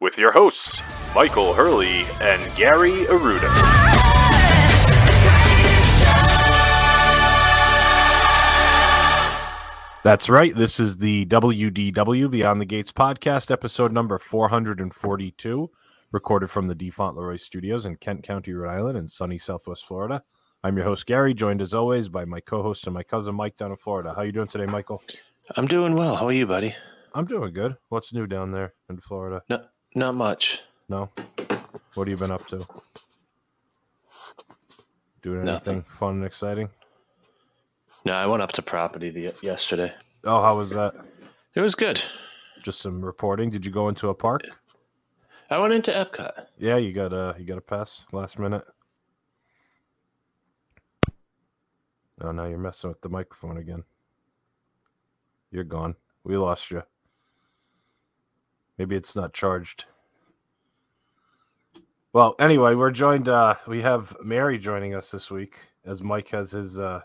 with your hosts, Michael Hurley and Gary Aruda. That's right. This is the WDW Beyond the Gates podcast, episode number 442, recorded from the DeFont Leroy Studios in Kent County, Rhode Island, in sunny Southwest Florida. I'm your host Gary, joined as always by my co-host and my cousin Mike down in Florida. How you doing today, Michael? I'm doing well. How are you, buddy? I'm doing good. What's new down there in Florida? No, not much. No. What have you been up to? Doing anything Nothing. fun and exciting? No, I went up to property the, yesterday. Oh, how was that? It was good. Just some reporting. Did you go into a park? I went into Epcot. Yeah, you got a you got a pass last minute. Oh, now you're messing with the microphone again. You're gone. We lost you. Maybe it's not charged. Well, anyway, we're joined. Uh, we have Mary joining us this week as Mike has his uh,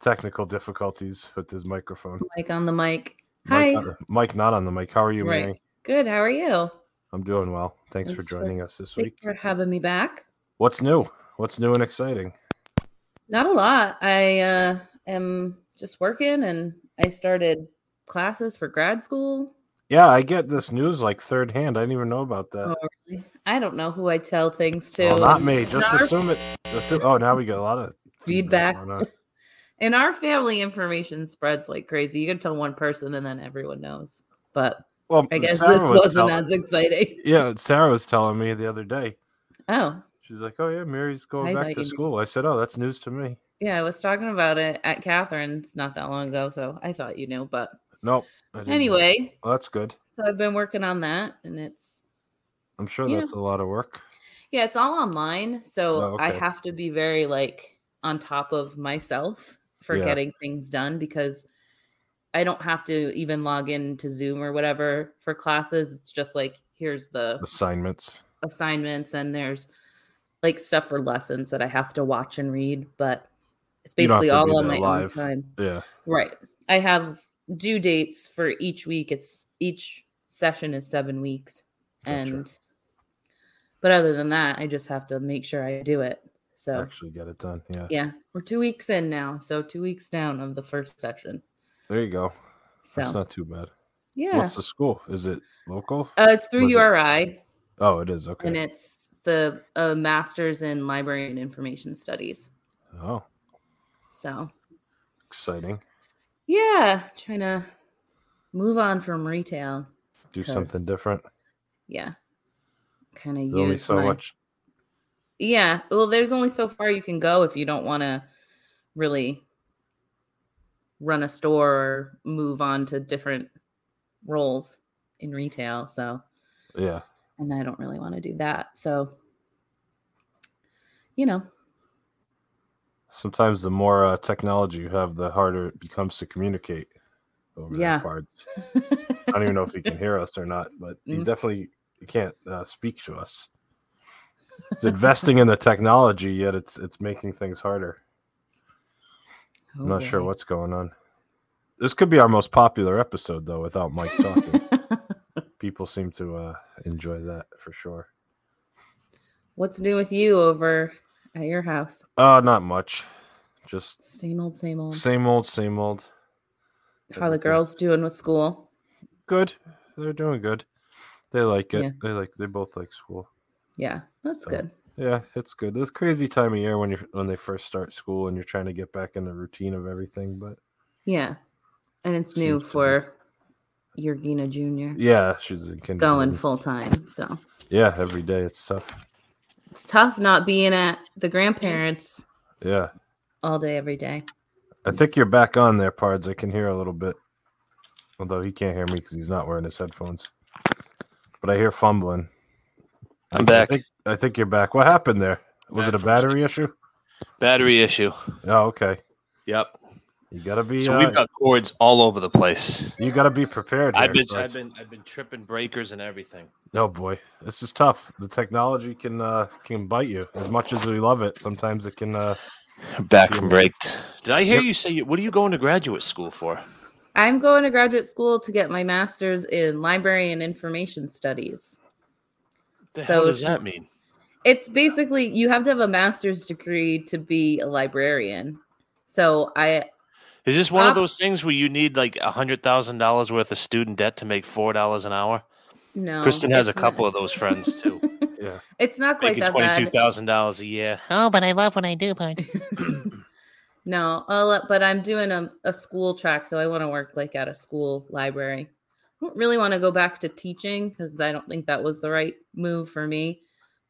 technical difficulties with his microphone. Mike on the mic. Hi. Mike, not- Mike not on the mic. How are you, Right. Mary? Good. How are you? I'm doing well. Thanks, for Thanks for- joining us this week. Thanks week. for having me back. What's new? What's new and exciting? Not a lot. I uh, am just working, and I started classes for grad school. Yeah, I get this news like third hand. I didn't even know about that. Oh, really? I don't know who I tell things to. Well, not me. Just Our- assume it's. Assume, oh, now we get a lot of Feedback. In our family, information spreads like crazy. You can tell one person, and then everyone knows. But Well, I guess Sarah this was wasn't as exciting. Yeah, Sarah was telling me the other day. Oh, She's like, "Oh yeah, Mary's going I back to school." I said, "Oh, that's news to me." yeah. I was talking about it at Catherine's not that long ago, so I thought you knew. But Nope. Know. anyway, Well, that's good. so I've been working on that, and it's I'm sure that's a lot of work. Yeah, it's all online, so Oh, I have to be very like on top of myself for Yeah. getting things done because I don't have to even log in to Zoom or whatever for classes. It's just like here's the Assignments. assignments and there's like stuff for lessons that I have to watch and read, but it's You don't have basically all on my own time. Yeah. Right. I have due dates for each week. It's each session is seven weeks. Gotcha. And but other than that, I just have to make sure I do it. So Actually, get it done. Yeah. yeah, we're two weeks in now. So two weeks down of the first session. There you go. So That's not too bad. yeah. What's the school? Is it local? uh, it's through was it? URI Oh, it is. Okay. and it's the uh, master's in library and information studies. oh, So exciting. Yeah, trying to move on from retail. Do something different. Yeah. Kind of There's only use so my- much. Yeah. Well, there's only so far you can go if you don't want to really run a store or move on to different roles in retail. So, Yeah. and I don't really want to do that. So, you know, Sometimes the more uh, technology you have, the harder it becomes to communicate over Yeah. I don't even know if he can hear us or not, but he Mm. definitely can't uh, speak to us. It's investing in the technology, yet it's it's making things harder. I'm not sure Oh, what's going on. This could be our most popular episode, though, without Mike talking. People seem to uh, enjoy that for sure. What's new with you over at your house? Uh, not much. Just Same old, same old. same old, same old. How the girls doing with school? Good. They're doing good. They like it. Yeah. They like. They both like school. Yeah, that's So, good. Yeah, it's good. It's crazy time of year when you're when they first start school and you're trying to get back in the routine of everything. But Yeah. And it's new Seems to be. for Yergina Jr. yeah, she's in kindergarten. going full time. So Yeah, every day it's tough. it's tough not being at the grandparents Yeah, all day, every day. I think you're back on there, Pards. I can hear a little bit, although he can't hear me because he's not wearing his headphones. But I hear fumbling. I'm I back. think, I think you're back. What happened there? Was Back it a a battery issue? Battery issue. Oh, okay. Yep. You gotta be. So uh, we've got cords all over the place. You gotta be prepared. I've been, I've been, I've been tripping breakers and everything. Oh boy, this is tough. The technology can uh, can bite you as much as we love it. Sometimes it can. Uh, Back Yeah. from break. Did I hear Yep. you say you, what are you going to graduate school for? I'm going to graduate school to get my master's in library and information studies. The So hell does that mean? It's basically you have to have a master's degree to be a librarian. So I Is this one of Uh, those things where you need like a hundred thousand dollars worth of student debt to make four dollars an hour? no. Kristen has a couple not- of those friends too, yeah, It's not quite making that twenty two bad. thousand dollars a year. Oh, but I love when I do, Punch. No, I'll but I'm doing a, a school track, so I want to work like at a school library. I don't really want to go back to teaching because I don't think that was the right move for me.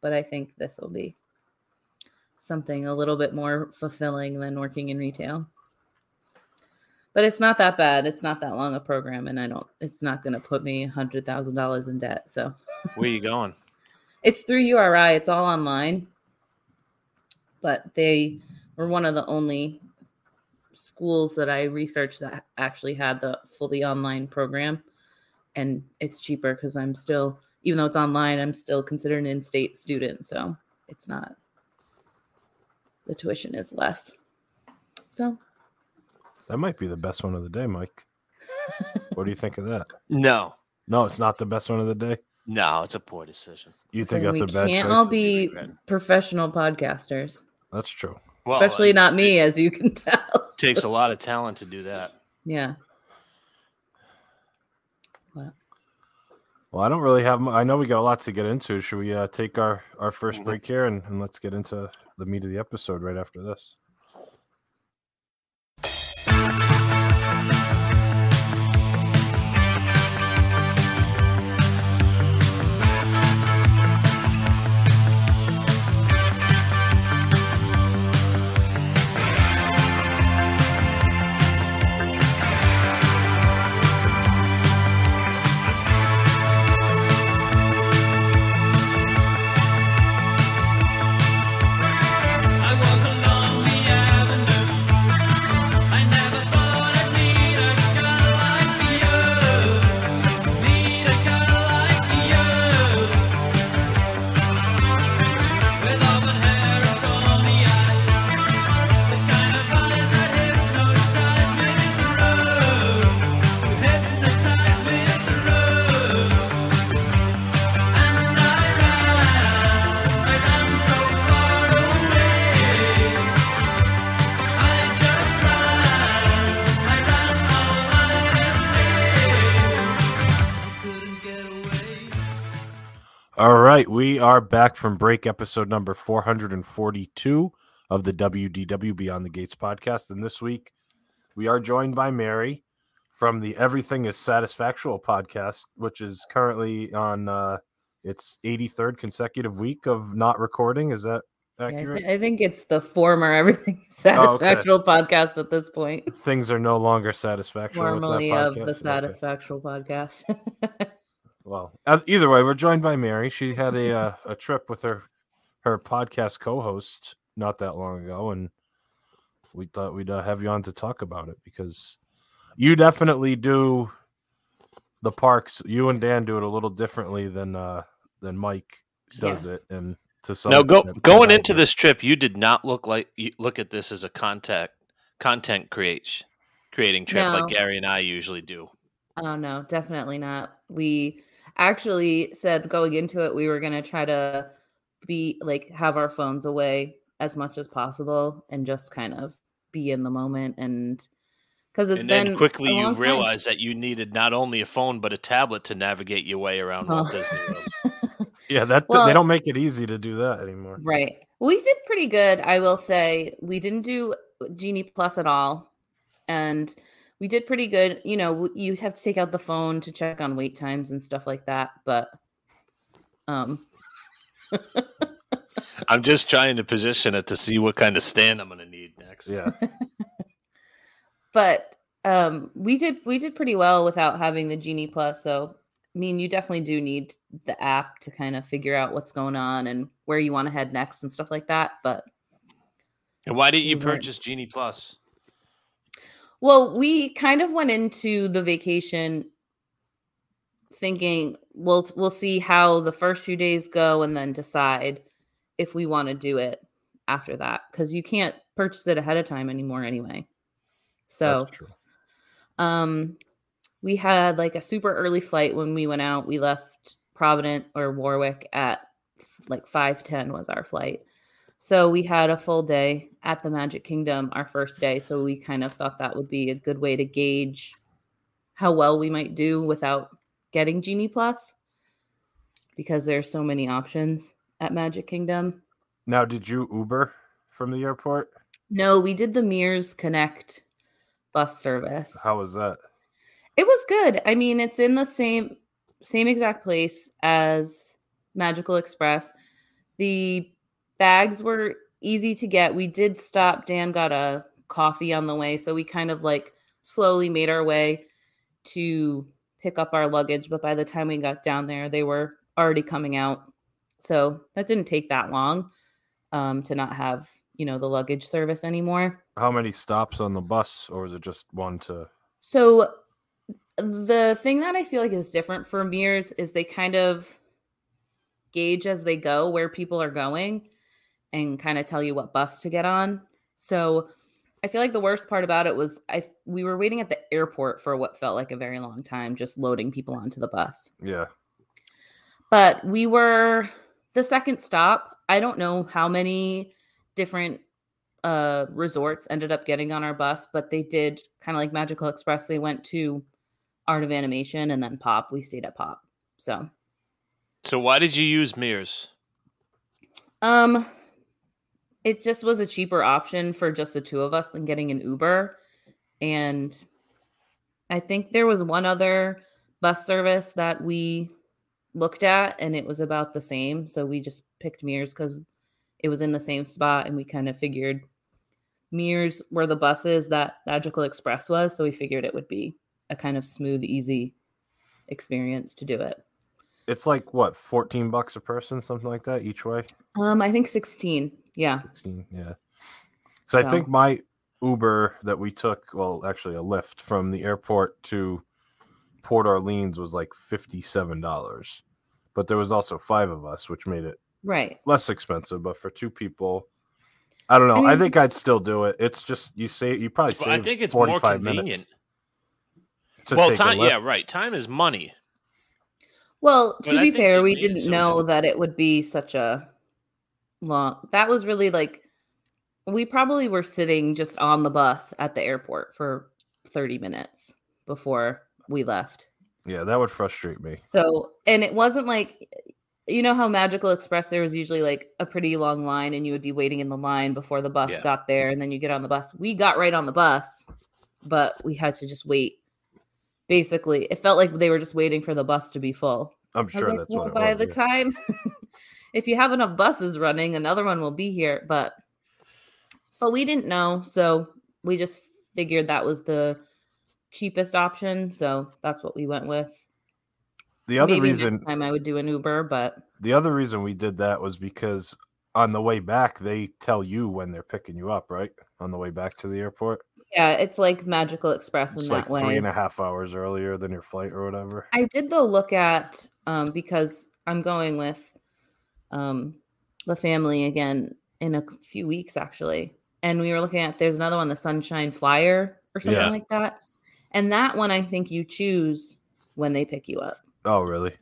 But I think this will be something a little bit more fulfilling than working in retail. But it's not that bad. It's not that long a program, and I don't. It's not going to put me a hundred thousand dollars in debt. So Where you going? it's through URI. It's all online. But they were one of the only schools that I researched that actually had the fully online program. And it's cheaper because I'm still, even though it's online, I'm still considered an in state student. So it's not, the tuition is less. So that might be the best one of the day, Mike. what do you think of that? No, No, it's not the best one of the day. no, it's a poor decision. You think then that's we a bad can't all be professional podcasters, That's true. Well, especially not it's- me, as you can tell. Takes a lot of talent to do that. Yeah. What? Well, I don't really have. mu- I know we got a lot to get into. Should we uh, take our our 1st Mhm. break here and, and let's get into the meat of the episode right after this? We are back from break, episode number 442 of the WDW Beyond the Gates podcast. And this week, we are joined by Mary from the Everything is Satisfactual podcast, which is currently on uh, its 83rd consecutive week of not recording. Is that Yeah, I, accurate? thi- I think it's the former everything Oh, okay. satisfactual podcast at this point. Things are no longer satisfactual. that Formerly of the Okay. satisfactual podcast. Well, uh, either way, we're joined by Mary. She had a uh, a trip with her her podcast co-host not that long ago, and we thought we'd uh, have you on to talk about it because you definitely do the parks. You and Dan do it a little differently than uh, than Mike does it, and to some Now, go extent, going into do. this trip, you did not look like you look at this as a contact content create creating trip No. like Gary and I usually do. oh no, definitely not. We actually said going into it, we were gonna try to be like have our phones away as much as possible and just kind of be in the moment and because it's and been then quickly you time. realize that you needed not only a phone but a tablet to navigate your way around Walt Oh. Disney World. Yeah, that Well- they don't make it easy to do that anymore. Right. We did pretty good, I will say. We didn't do Genie Plus at all. And we did pretty good. You know, you have to take out the phone to check on wait times and stuff like that. But um I'm just trying to position it to see what kind of stand I'm going to need next. Yeah. but um we did we did pretty well without having the Genie Plus. So I mean you definitely do need the app to kind of figure out what's going on and where you want to head next and stuff like that. But And why didn't you purchase Genie Plus? Well, we kind of went into the vacation thinking we'll we'll see how the first few days go and then decide if we want to do it after that cuz you can't purchase it ahead of time anymore anyway. So, That's true. um we had like a super early flight when we went out. We left Providence or Warwick at like 5:10 was our flight. So we had a full day at the Magic Kingdom our first day, so we kind of thought that would be a good way to gauge how well we might do without getting Genie Plus because there's so many options at Magic Kingdom. Now, did you Uber from the airport? No, we did the Mears Connect bus service. How was that? It was good. I mean, it's in the same same exact place as Magical Express. The bags were easy to get. We did stop. Dan got a coffee on the way, so we kind of like slowly made our way to pick up our luggage, but by the time we got down there, they were already coming out. So that didn't take that long um, to not have, you know, the luggage service anymore. How many stops on the bus, or was it just one to? So the thing that I feel like is different for Mears is they kind of gauge as they go where people are going and kind of tell you what bus to get on. So I feel like the worst part about it was I we were waiting at the airport for what felt like a very long time just loading people onto the bus. Yeah. But we were the second stop. I don't know how many different uh resorts ended up getting on our bus, but they did kind of like Magical Express. They went to Art of Animation and then Pop. We stayed at Pop. So, So why did you use Mears? um it just was a cheaper option for just the two of us than getting an Uber. And I think there was one other bus service that we looked at and it was about the same. So we just picked Mears because it was in the same spot and we kind of figured Mears were the buses that Magical Express was. So we figured it would be a kind of smooth, easy experience to do it. It's like what, fourteen bucks a person, something like that, each way. Um, I think 16. Yeah. 16, yeah. So, I think my Uber that we took, well, actually a Lyft from the airport to Port Orleans was like fifty-seven dollars, but there was also five of us, which made it Right. less expensive. But for two people, I don't know. I, mean- think I'd still do it. It's just you say you probably It's- I think it's more convenient. minutes to Well, time, yeah, right. Time is money. Well, to I be fair, it we didn't know difficult. that it would be such a long. That was really like we probably were sitting just on the bus at the airport for 30 minutes before we left. Yeah, that would frustrate me. So, and it wasn't like you know how Magical Express there was usually like a pretty long line and you would be waiting in the line before the bus Yeah. got there and then you get on the bus. We got right on the bus, but we had to just wait. Basically, it felt like they were just waiting for the bus to be full. I'm sure like, that's well, what it by was. the yeah. time, if you have enough buses running, another one will be here. But, but we didn't know, so we just figured that was the cheapest option. So that's what we went with. the other Maybe reason time I would do an Uber, but the other reason we did that was because on the way back they tell you when they're picking you up, right? On the way back to the airport. Yeah, it's like Magical Express in It's that like way. three and a half hours earlier than your flight or whatever. I did though look at um because I'm going with um the family again in a few weeks actually. And we were looking at there's another one, the Sunshine Flyer or something Yeah. like that. And that one I think you choose when they pick you up. Oh, really?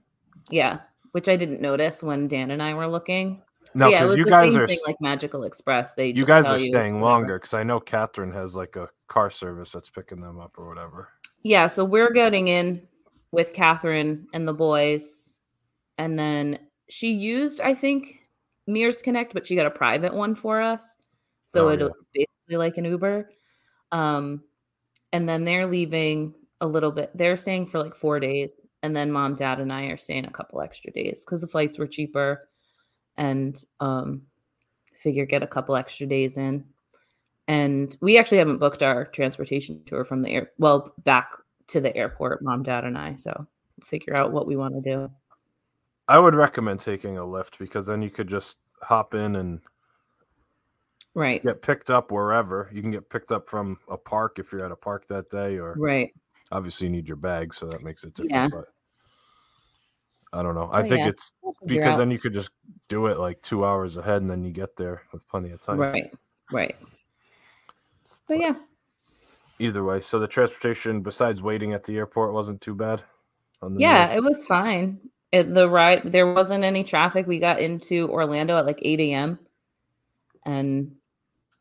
Yeah. Which I didn't notice when Dan and I were looking. No, yeah, it because was you the guys same are thing like Magical Express. They you guys are staying longer because I know Catherine has like a car service that's picking them up or whatever. Yeah, so we're getting in with Catherine and the boys, and then she used, I think, Mears Connect, but she got a private one for us. So Oh, it yeah. was basically like an Uber. Um, and then they're leaving a little bit. They're staying for like four days, and then mom, dad, and I are staying a couple extra days because the flights were cheaper, and um, figure get a couple extra days in. And we actually haven't booked our transportation tour from the air. Well, back to the airport, mom, dad, and I. So figure out what we want to do. I would recommend taking a Lyft because then you could just hop in and Right. get picked up wherever. You can get picked up from a park if you're at a park that day, or Right. obviously you need your bag, so that makes it different. Yeah. But I don't know. I Oh, think yeah. it's because then you could just do it like two hours ahead, and then you get there with plenty of time. Right. Right. But yeah. Either way, so the transportation, besides waiting at the airport, wasn't too bad. On the Yeah, it was fine. It, the ride there wasn't any traffic. We got into Orlando at like 8 a.m. and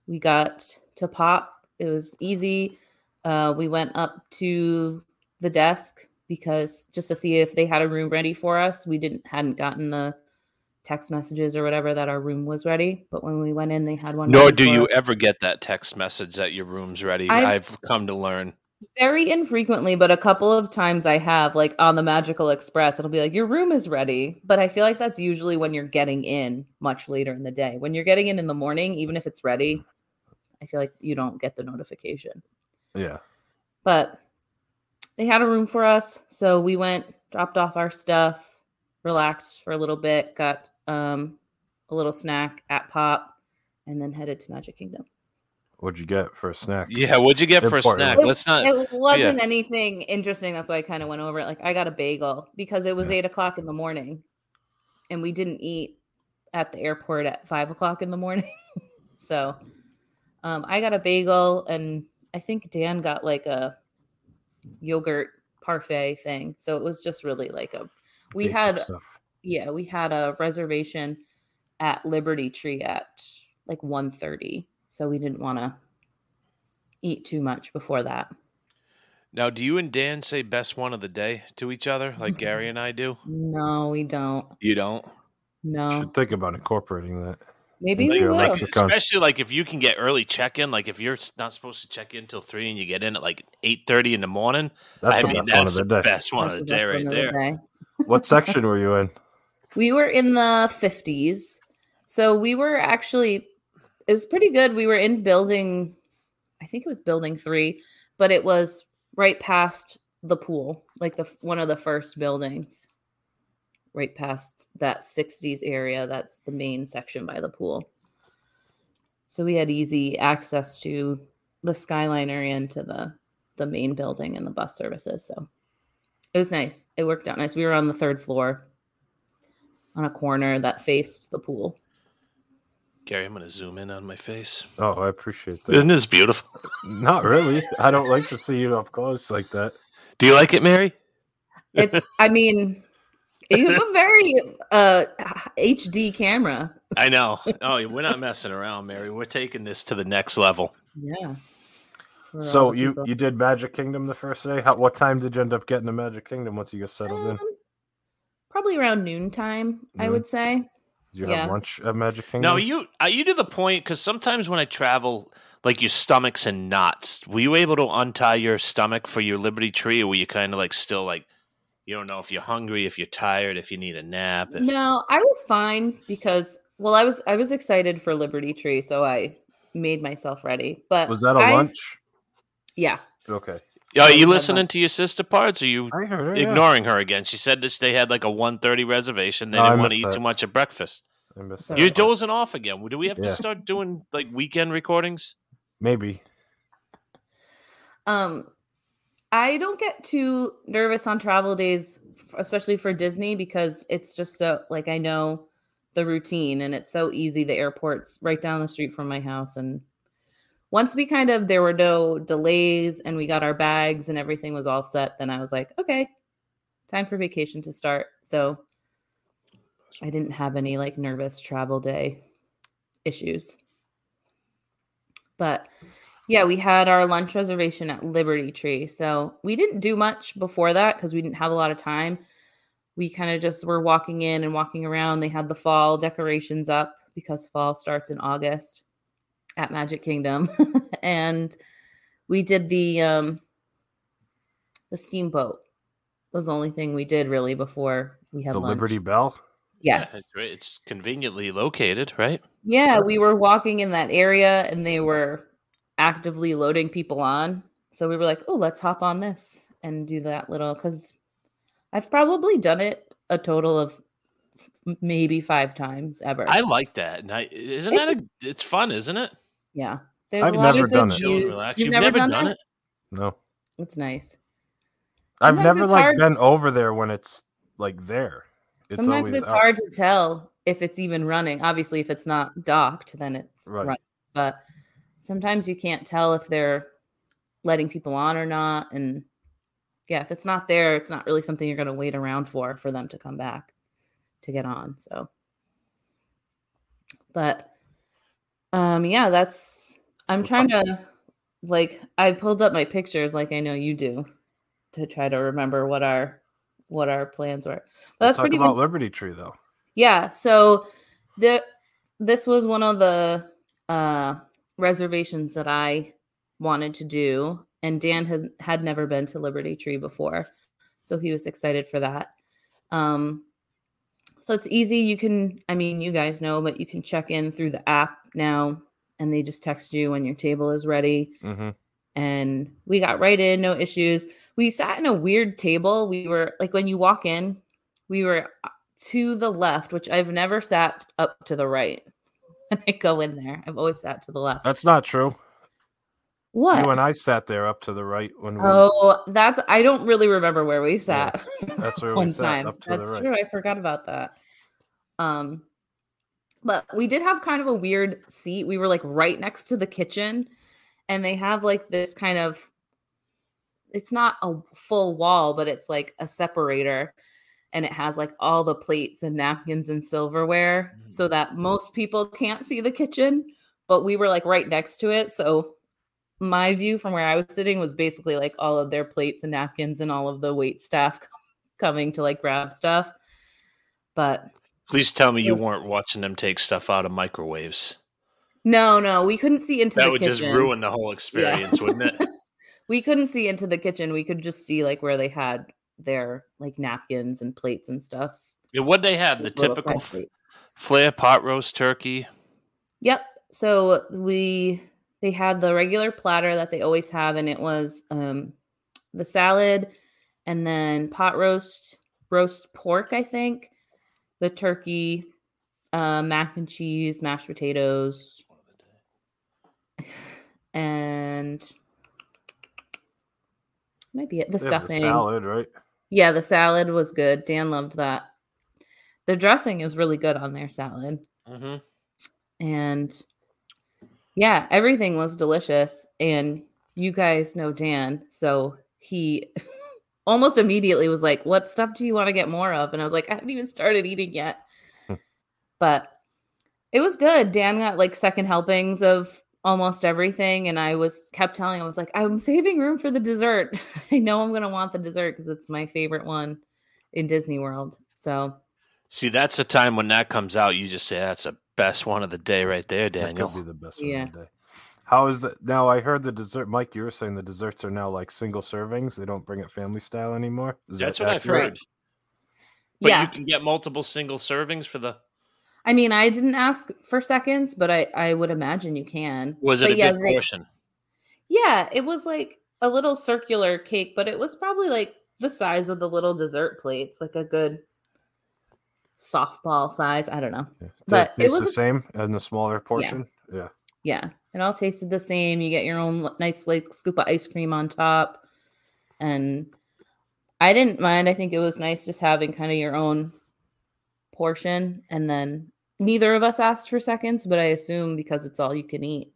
we got to pop. It was easy. Uh, we went up to the desk because just to see if they had a room ready for us. We didn't hadn't gotten the text messages or whatever that our room was ready. But when we went in, they had one. Nor do you us. ever get that text message that your room's ready. I've- I've come to learn. Very infrequently, but a couple of times I have, like on the Magical Express, it'll be like, your room is ready. But I feel like that's usually when you're getting in much later in the day. When you're getting in in the morning, even if it's ready, I feel like you don't get the notification. yeah. But they had a room for us. So we went, dropped off our stuff, relaxed for a little bit, got um, a little snack at Pop, and then headed to Magic Kingdom. What'd you get for a snack? Yeah, what'd you get for a snack? It- Let's not. It wasn't anything interesting. That's why I kind of went over it. Like I got a bagel because it was Yeah. eight o'clock in the morning, and we didn't eat at the airport at five o'clock in the morning. so, um, I got a bagel, and I think Dan got like a yogurt parfait thing. So it was just really like a. We Basic had stuff. yeah, we had a reservation at Liberty Tree at like 1.30. so we didn't want to eat too much before that. Now, do you and Dan say best one of the day to each other, like Gary and I do? No, we don't. You don't. No, Should think about incorporating that. Maybe Like- we will. like- Like, especially like if you can get early check in, like if you're not supposed to check in till three and you get in at like eight thirty in the morning. That's I the mean, best one of the the day. best one of the day right one the there. day. What section were you in? We were in the 50s. So we were actually, it was pretty good. We were in building, I think it was building three, but it was right past the pool, like the one of the first buildings, right past that 60s area. That's the main section by the pool. So we had easy access to the Skyliner and to the the main building and the bus services. So it was nice. It worked out nice. We were on the third floor on a corner that faced the pool. Gary, I'm gonna zoom in on my face. Oh, I appreciate that. Isn't this beautiful? Not really. I don't like to see you up close like that. Do you like it, Mary? It's, I mean, you have a very uh, HD camera. I know. Oh, we're not messing around, Mary. We're taking this to the next level. Yeah. For So you people. you did Magic Kingdom the first day. How what time did you end up getting to Magic Kingdom once you got settled in? Um, probably around noontime, I would say. Did you yeah. have lunch at Magic Kingdom? No, you are you to the point because sometimes when I travel, like your stomach's in knots. Were you able to untie your stomach for your Liberty Tree, or were you kind of like still like you don't know if you're hungry, if you're tired, if you need a nap? If... No, I was fine because well, I was I was excited for Liberty Tree, so I made myself ready. But was that a I- lunch? Yeah. Okay, Are you listening to your sister Pards? Or are you I heard her. yeah. ignoring her again? She said that they had like a 1.30 reservation. They No, didn't want to eat that. too much at breakfast. I missed that You're part. dozing off again. Do we have Yeah. to start doing like weekend recordings? Maybe. Um, I don't get too nervous on travel days, especially for Disney, because it's just so like I know the routine and it's so easy. The airport's right down the street from my house, and once we kind of there were no delays and we got our bags and everything was all set, then I was like, okay, time for vacation to start. So I didn't have any like nervous travel day issues. But yeah, we had our lunch reservation at Liberty Tree. So we didn't do much before that because we didn't have a lot of time. we kind of just were walking in and walking around. They had the fall decorations up because fall starts in August at Magic Kingdom. and we did the um the steamboat was the only thing we did really before we had The lunch. Liberty Bell. Yes. it's. It's conveniently located, right? Yeah, we were walking in that area and they were actively loading people on. So we were like, oh, let's hop on this and do that little because I've probably done it a total of maybe five times ever. I like that. And I, isn't It's that a, it's fun, isn't it? yeah. There's I've a lot never of done it. Chill and views. relax. You've, You've never, never done, done it? it? No, It's nice. I've Sometimes never like hard- been over there when it's like there. It's Sometimes always it's out. hard to tell if it's even running. Obviously, if it's not docked, then it's Right. running. But sometimes you can't tell if they're letting people on or not. And yeah, if it's not there, it's not really something you're going to wait around for for them to come back to get on. So, but um, yeah, that's. I'm trying to like. I pulled up my pictures, like I know you do, to try to remember what our what our plans were. But We'll that's pretty about much Liberty Tree though. yeah so the this was one of the uh reservations that i wanted to do and dan had had never been to liberty tree before so he was excited for that um so it's easy you can i mean you guys know but you can check in through the app now and they just text you when your table is ready hmm and we got right in, no issues. We sat in a weird table. We were like when you walk in, we were uh, to the left, which I've never sat up to the right when I go in there. I've always sat to the left. That's not true. What? You and I sat there up to the right when we. Oh, that's I don't really remember where we sat. that's where we sat, time. up to the That's right. true. I forgot about that. Um, but we did have kind of a weird seat. We were like right next to the kitchen, and they have like this kind of. It's not a full wall, but it's like a separator, and it has like all the plates and napkins and silverware, so mm. that most people can't see the kitchen. But we were like right next to it, so my view from where I was sitting was basically like all of their plates and napkins and all of the wait staff coming to like grab stuff. But Please tell me you weren't watching them take stuff out of microwaves. no, no, we couldn't see into the kitchen That would kitchen. just ruin the whole experience, wouldn't it? we couldn't see into the kitchen. We could just see like where they had their like napkins and plates and stuff. And what they have, the typical side f- plates. flare pot roast turkey. Yep. So we they had the regular platter that they always have, and it was um the salad and then pot roast, roast pork, I think, the turkey, uh, mac and cheese, mashed potatoes, and might be it. The There's a stuffing. salad, right? Yeah, the salad was good. Dan loved that. The dressing is really good on their salad Mm-hmm. and yeah, everything was delicious. And you guys know Dan, so he almost immediately was like, "What stuff do you want to get more of?" And I was like, "I haven't even started eating yet," but it was good. Dan got like second helpings of almost everything, and I was kept telling him, I was like, "I'm saving room for the dessert. I know I'm gonna want the dessert because it's my favorite one in Disney World." So See, that's the time when that comes out. You just say that's the best one of the day right there, That Daniel. could be the best one of the day. How is that? Now I heard the dessert, Mike. You were saying the desserts are now like single servings. They don't bring it family style anymore. Is That's that what I've heard. But yeah, you can get multiple single servings for the. I mean, I didn't ask for seconds, but I I would imagine you can. Was it But a yeah, good they- portion? Yeah, it was like a little circular cake, but it was probably like the size of the little dessert plates, like a good softball size. I don't know. Yeah. But it it was the a- same in a smaller portion. Yeah. Yeah, it all tasted the same. You get your own nice like scoop of ice cream on top, and I didn't mind. I think it was nice just having kind of your own portion, and then neither of us asked for seconds, but I assume because it's all you can eat,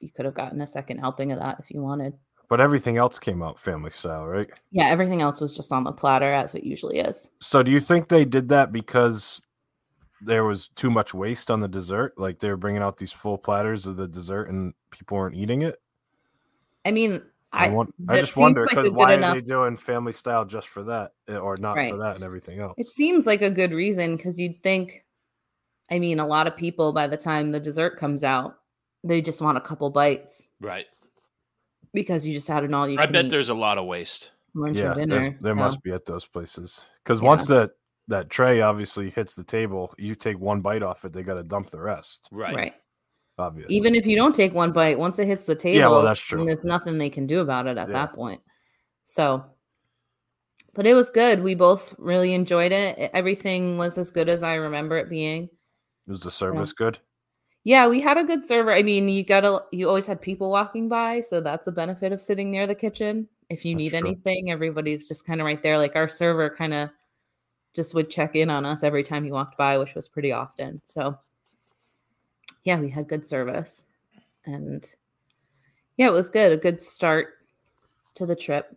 you could have gotten a second helping of that if you wanted. But everything else came out family style, right? Yeah, everything else was just on the platter as it usually is. So do you think they did that because there was too much waste on the dessert? Like they were bringing out these full platters of the dessert and people weren't eating it? I mean, I, I, want, I just wonder seems like because why enough- are they doing family style just for that, eh, or not Right. for that and everything else? It seems like a good reason because you'd think, I mean, a lot of people by the time the dessert comes out, they just want a couple bites Right. because you just had an all you I can bet eat there's a lot of waste. lunch yeah, dinner. there so- must be at those places because Yeah. once that that tray obviously hits the table, you take one bite off it, they got to dump the rest. Right. right. Obviously, Even if you don't take one bite, once it hits the table, Yeah, well, that's true. there's nothing they can do about it at Yeah. that point. So, but it was good. We both really enjoyed it. Everything was as good as I remember it being. was the service good? Yeah, we had a good server. I mean, you gotta you always had people walking by, so that's a benefit of sitting near the kitchen. If you That's need true. anything, everybody's just kind of right there. Like our server kind of just would check in on us every time he walked by, which was pretty often. So yeah, we had good service. And yeah, it was good. A good start to the trip.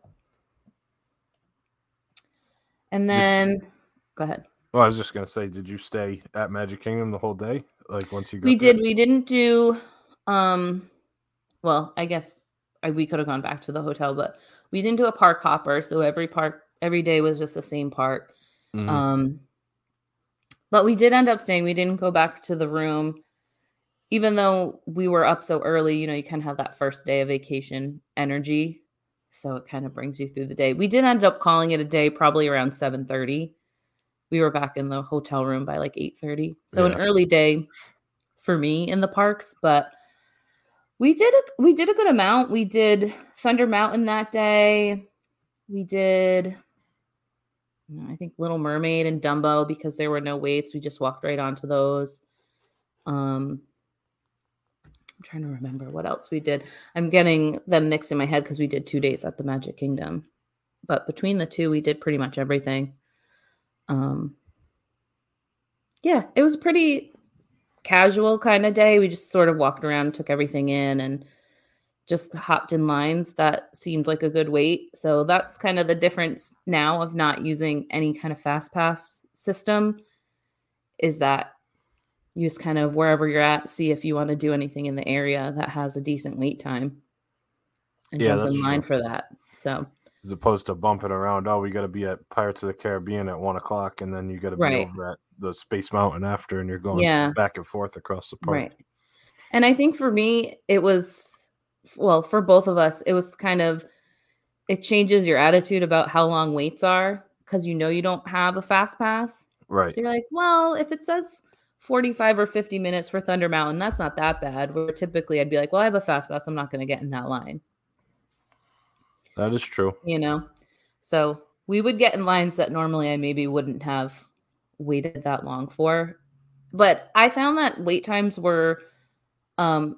And then go ahead. Well, I was just gonna say, did you stay at Magic Kingdom the whole day? Like once you we there? did we didn't do um well i guess I, we could have gone back to the hotel but we didn't do a park hopper so every park every day was just the same park Mhm. um but we did end up staying we didn't go back to the room even though we were up so early you know you kind of have that first day of vacation energy. So it kind of brings you through the day. We did end up calling it a day probably around 7.30 we were back in the hotel room by like 8.30 so an early day for me in the parks but we did a, we did a good amount. We did thunder mountain that day. We did i think little mermaid and dumbo because there were no waits we just walked right onto those. Um i'm trying to remember what else we did. I'm getting them mixed in my head because we did two days at the magic kingdom. But between the two we did pretty much everything. Um yeah it was a pretty casual kind of day. We just sort of walked around took everything in and just hopped in lines that seemed like a good wait. So that's kind of the difference now of not using any kind of fast pass system is that you just kind of wherever you're at see if you want to do anything in the area that has a decent wait time and Yeah, jump in line true. for that so as opposed to bumping around. Oh, we got to be at Pirates of the Caribbean at one o'clock, and then you got to be Right. over at the Space Mountain after, and you're going Yeah. back and forth across the park. Right. And I think for me, it was, well, for both of us, it was kind of, it changes your attitude about how long waits are because you know you don't have a fast pass. Right. So you're like, well, if it says 45 or 50 minutes for Thunder Mountain, that's not that bad. Where typically I'd be like, well, I have a fast pass. I'm not going to get in that line, That is true. you know? So we would get in lines that normally I maybe wouldn't have waited that long for. But I found that wait times were, um,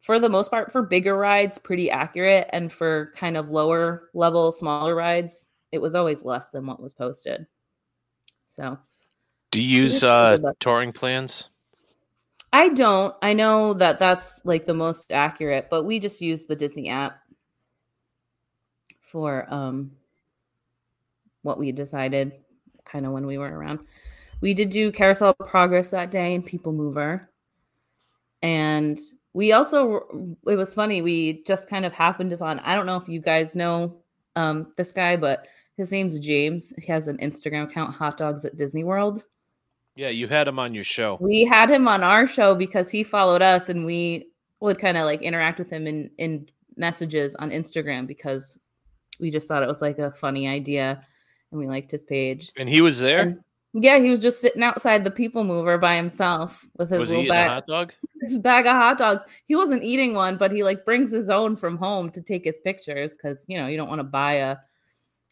for the most part, for bigger rides, pretty accurate. And for kind of lower level, smaller rides, it was always less than what was posted. So Do you use uh, touring plans? I don't. I know that that's like the most accurate, but we just use the Disney app for um what we decided kind of when we were around. We did do Carousel Progress that day and People Mover. And we also it was funny, we just kind of happened upon I don't know if you guys know um this guy, but his name's James. He has an Instagram account, Hot Dogs at Disney World Yeah, you had him on your show. we had him on our show because he followed us and we would kind of like interact with him in in messages on Instagram because we just thought it was like a funny idea and we liked his page. And he was there? And yeah, he was just sitting outside the people mover by himself with his was he little eating a bag, hot dog? his bag of hot dogs. He wasn't eating one, but he like brings his own from home to take his pictures because you know you don't want to buy a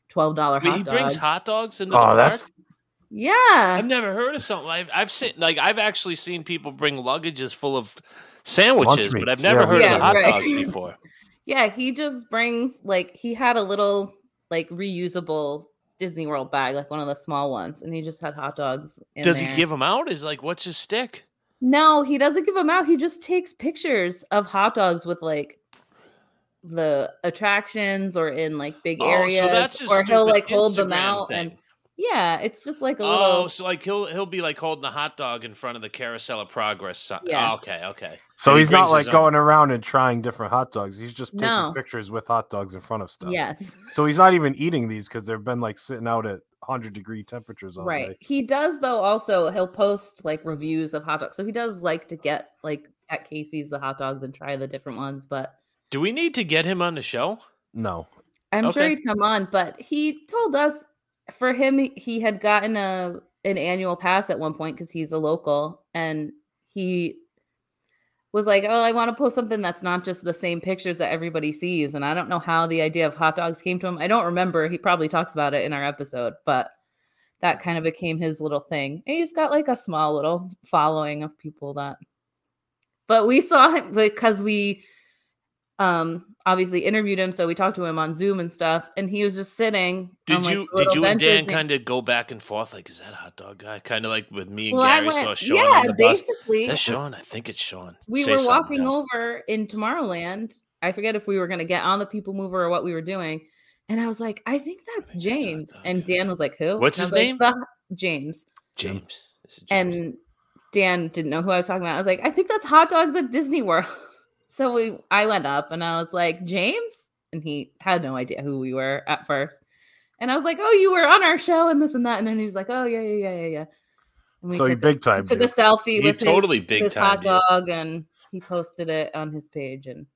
twelve dollar Wait, hot he dog. brings hot dogs into Oh, the park? that's- yeah, I've never heard of something. I've I've seen like I've actually seen people bring luggages full of sandwiches, but I've never yeah, heard we of the hot right. dogs before. Yeah, he just brings like he had a little like reusable Disney World bag, like one of the small ones, and he just had hot dogs. In Does there. he give them out? Is like what's his stick? No, he doesn't give them out. He just takes pictures of hot dogs with like the attractions or in like big Oh, so areas, that's his or he'll like hold them out thing. and Yeah, it's just like a Oh, little. so like he'll he'll be like holding the hot dog in front of the carousel of progress. sign. Yeah. Oh, okay, okay. So And he he's not like his own- going around and trying different hot dogs. He's just taking No. pictures with hot dogs in front of stuff. Yes, So he's not even eating these because they've been like sitting out at 100 degree temperatures all right. day. He does though. Also, he'll post like reviews of hot dogs. So he does like to get like at Casey's the hot dogs and try the different ones. But Do we need to get him on the show? No. I'm sure he'd come on. But he told us for him he- had gotten a an annual pass at one point because he's a local and he was like, "Oh, I want to post something that's not just the same pictures that everybody sees." And I don't know how the idea of hot dogs came to him. I don't remember. He probably talks about it in our episode, but that kind of became his little thing. And he's got like a small little following of people that. But we saw him because we um obviously interviewed him so we talked to him on zoom and stuff and he was just sitting Did on, you the did you and Dan kind of go back and forth like is that a hot dog guy? Kind of like with me and Well, I Gary saw went- Sean yeah, on the bus. basically Is that Sean? I think it's Sean. we Say were walking now. over in tomorrowland i forget if we were going to get on the people mover or what we were doing and i was like i think that's think it's hot james dog, and yeah. dan was like who What's his like, name? "The- james James. James. and Dan didn't know who I was talking about. I was like, I think that's hot dogs at Disney World. So we I went up and I was like, James? And he had no idea who we were at first. And I was like, Oh, you were on our show and this and that. And then he was like, Oh, yeah, yeah, yeah, yeah, yeah. And we So he took, big a, time. took a selfie He with totally his, big his hot timed you. dog and he posted it on his page. And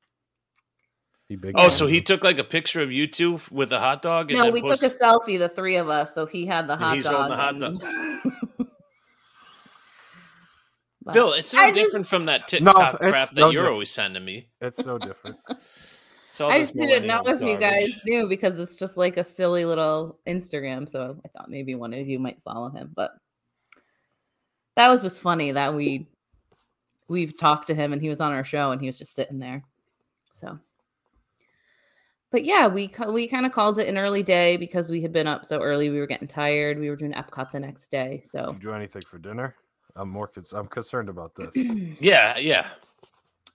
He big oh, so he took like a picture of you two with a hot dog. And no, we post- took a selfie, the three of us. So he had the And hot he's dog. holding the hot and- But Bill, it's no I just- different from that No, TikTok it's crap that no you're different. always sending me. It's no different. so I this just didn't know millennial if you guys knew because it's just like a silly little Instagram. So I thought maybe one of you might follow him. But that was just funny that we we've talked to him and he was on our show and he was just sitting there. So but yeah, we we kind of called it an early day because we had been up so early. We were getting tired. We were doing Epcot the next day. So Did you do anything for dinner? I'm more. Cons- I'm concerned about this. Yeah, yeah.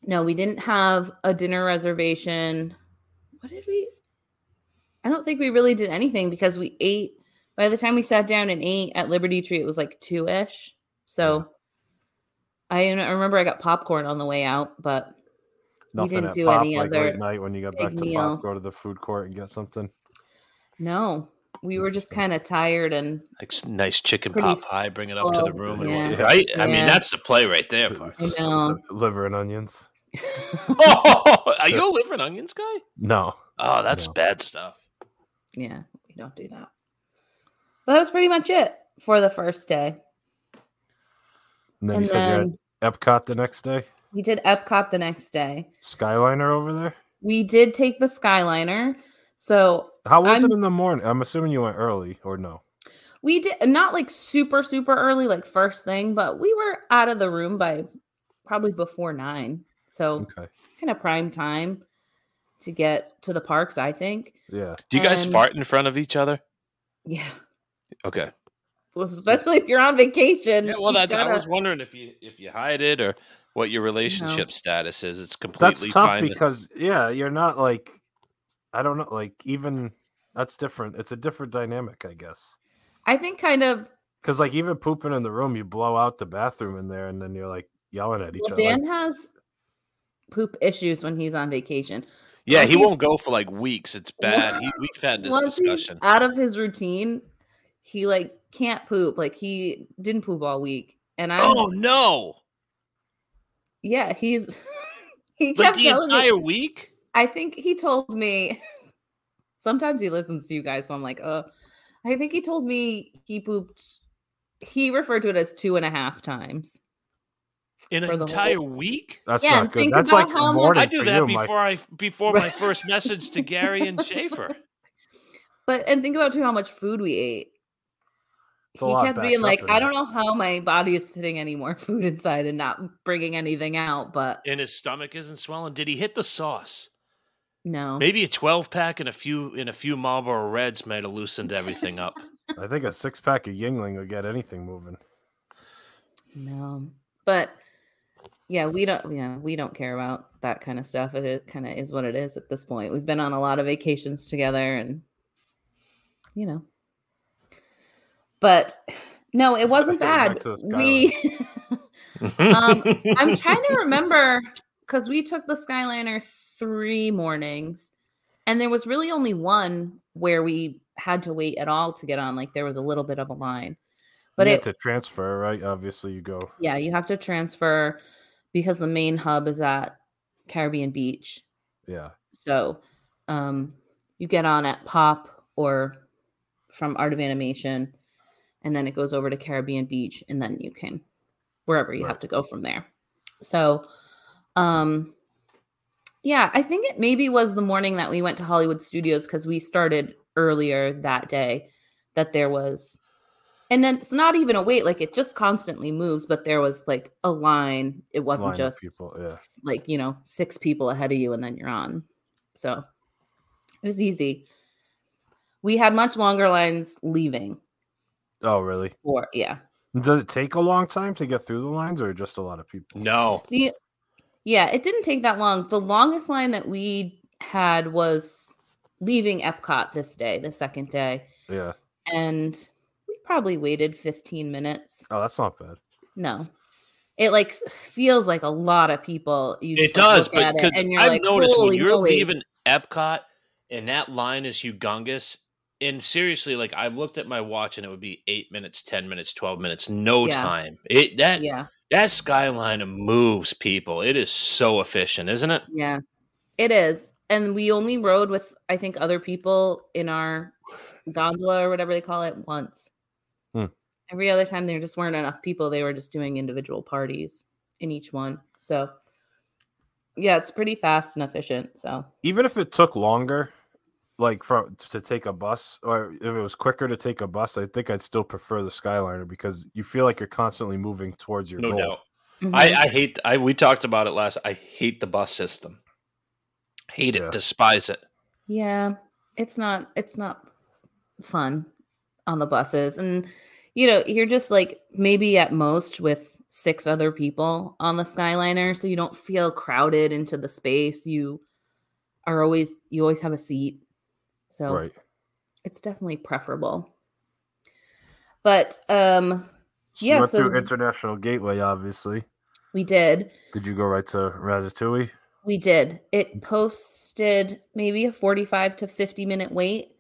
No, we didn't have a dinner reservation. What did we? I don't think we really did anything because we ate. By the time we sat down and ate at Liberty Tree, it was like two ish. So hmm. I, I remember I got popcorn on the way out, but Nothing didn't do Pop, any like other late night when you got back to Pop, meals. go to the food court and get something. no, we were just kind of tired and Like nice chicken pot pie, bring it up to the room. And yeah. what, right? I mean, that's the play right there, Pards. I know. Liver and onions. Oh, are you a liver and onions guy? No. Oh, that's No. bad stuff. yeah, we don't do that. But that was pretty much it for the first day. And then And you said then you had Epcot the next day. we did Epcot the next day. Skyliner over there. We did take the Skyliner. So How was I'm- it in the morning? I'm assuming you went early or no. We did not like super, super early, like first thing, but we were out of the room by probably before nine. So Okay. kind of prime time to get to the parks, I think. Yeah. Do you guys And- fart in front of each other? Yeah. Okay. Well, especially if you're on vacation. Yeah, well, you that's. I gotta- was wondering if you if you hide it or what your relationship status is. It's completely That's completely tough fine. to- because yeah, you're not like I don't know, like even that's different. It's a different dynamic, I guess. I think kind of Because like even pooping in the room, you blow out the bathroom in there, and then you're like yelling at each well, other. Dan like, has poop issues when he's on vacation. yeah, once he won't go for like weeks. It's bad. He, we've had this Once he's discussion. out of his routine, he like can't poop. Like he didn't poop all week. And I Oh no! yeah, he's he Like kept the telling me- entire week. I think he told me. Sometimes he listens to you guys, so I'm like, uh, I think he told me he pooped. He referred to it as two and a half times. In an For the whole- entire week? That's Yeah, not good. That's like how much- I do that you, Mike. before I before my first message to Gary and Schaefer. But and think about too how much food we ate. It's he kept being like, I don't know how my body is fitting any more food inside and not bringing anything out, but And his stomach isn't swelling. Did he hit the sauce? No. Maybe a twelve pack and a few and a few Marlboro Reds might have loosened everything up. I think a six pack of Yuengling would get anything moving. No. But yeah, we don't yeah, we don't care about that kind of stuff. It, kind of is what it is at this point. We've been on a lot of vacations together and you know. but no, it wasn't bad. We um, I'm trying to remember because we took the Skyliner three mornings, and there was really only one where we had to wait at all to get on. Like there was a little bit of a line, but you it had to transfer, right? Obviously, you go. yeah, you have to transfer because the main hub is at Caribbean Beach. Yeah. So um, you get on at Pop or from Art of Animation, and then it goes over to Caribbean Beach, and then you can wherever you have to go from there. So, um, yeah, I think it maybe was the morning that we went to Hollywood Studios because we started earlier that day. That there was, and then it's not even a wait; like it just constantly moves. But there was like a line. It wasn't line just people. Yeah. like you know six people ahead of you and then you're on so it was easy we had much longer lines leaving Oh, really? or yeah Does it take a long time to get through the lines, or just a lot of people? no. the yeah it didn't take that long the longest line that we had was leaving epcot this day the second day Yeah. and we probably waited 15 minutes Oh, that's not bad. no it like feels like a lot of people you It just, like, does, but because I've like, noticed when you're moly." leaving Epcot and that line is humongous. And seriously, like I've looked at my watch and it would be eight minutes, ten minutes, twelve minutes, no Yeah. time. It that yeah that skyline moves people. It is so efficient, isn't it? Yeah, it is. And we only rode with, I think, other people in our gondola or whatever they call it once. Hmm. Every other time, there just weren't enough people. They were just doing individual parties in each one. So, yeah, it's pretty fast and efficient. So, Even if it took longer, like for to take a bus, or if it was quicker to take a bus, I think I'd still prefer the Skyliner because you feel like you're constantly moving towards your No goal. doubt. mhm. I, I hate I we talked about it last. I hate the bus system. Hate it, despise it. yeah, it's not, it's not fun on the buses. And, you know, you're just like maybe at most with six other people on the Skyliner. So you don't feel crowded into the space. You are always, you always have a seat. So Right. it's definitely preferable. But um Yeah, so- through International Gateway, obviously. we did. Did you go right to Ratatouille? We did. It posted maybe a 45 to 50 minute wait.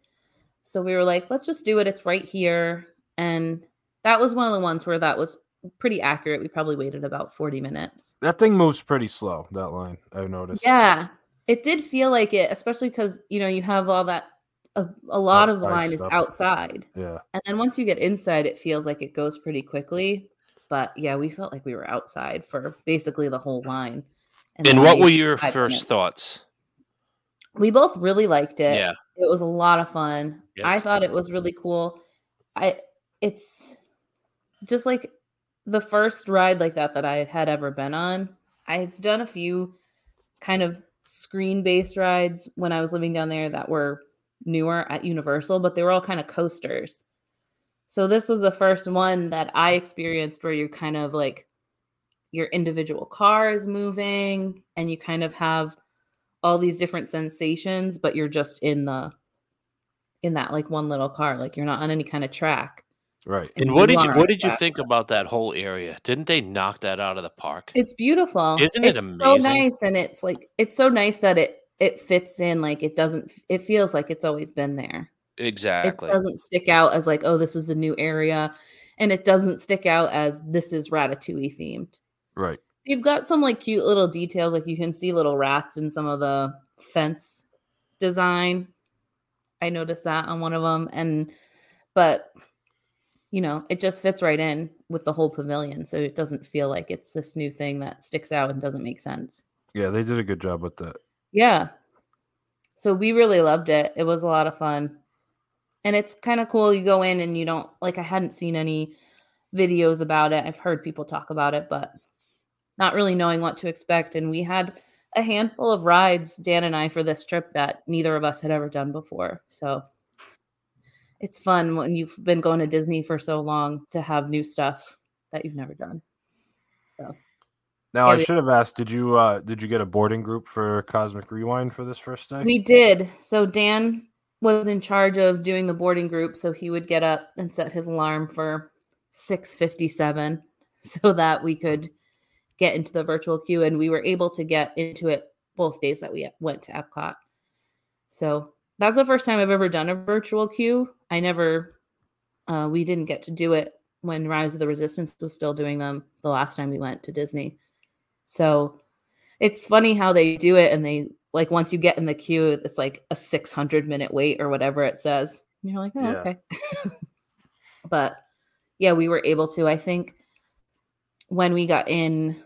So we were like, let's just do it. It's right here. And that was one of the ones where that was pretty accurate. We probably waited about 40 minutes. That thing moves pretty slow. That line, I've noticed. Yeah. It did feel like it, especially because, you know, you have all that, a, a lot of the Outside line is outside. Yeah. And then once you get inside, it feels like it goes pretty quickly. But yeah, we felt like we were outside for basically the whole line. And then what were your first minutes. thoughts? We both really liked it. Yeah. It was a lot of fun. I thought it was really cool. I it's just like the first ride like that that I had ever been on. I've done a few kind of screen-based rides when I was living down there that were newer at Universal, but they were all kind of coasters. So this was the first one that I experienced where you're kind of like your individual car is moving and you kind of have all these different sensations, but you're just in the in that like one little car, like you're not on any kind of track. Right. And what did you what did you that. think about that whole area? Didn't they knock that out of the park? It's beautiful. Isn't it it's So nice, and it's like it's so nice that it it fits in. Like it doesn't. It feels like it's always been there. exactly. It doesn't stick out as like oh this is a new area, and it doesn't stick out as this is Ratatouille themed. Right. You've got some like cute little details, like you can see little rats in some of the fence design. I noticed that on one of them, and but you know, it just fits right in with the whole pavilion, so it doesn't feel like it's this new thing that sticks out and doesn't make sense. Yeah, they did a good job with that. Yeah. So we really loved it. It was a lot of fun. And it's kind of cool. You go in and you don't like I hadn't seen any videos about it. I've heard people talk about it, but not really knowing what to expect. And we had a handful of rides, Dan and I, for this trip that neither of us had ever done before. So it's fun when you've been going to Disney for so long to have new stuff that you've never done. Now Yeah, I should have asked, did you uh did you get a boarding group for Cosmic Rewind for this first day? We did. So Dan was in charge of doing the boarding group, so he would get up and set his alarm for 6:57 so that we could get into the virtual queue and we were able to get into it both days that we went to Epcot. So, that's the first time I've ever done a virtual queue. I never uh, we didn't get to do it when Rise of the Resistance was still doing them the last time we went to Disney. So, it's funny how they do it and they like once you get in the queue it's like a 600 minute wait or whatever it says and you're like oh Yeah. okay but yeah we were able to i think when we got in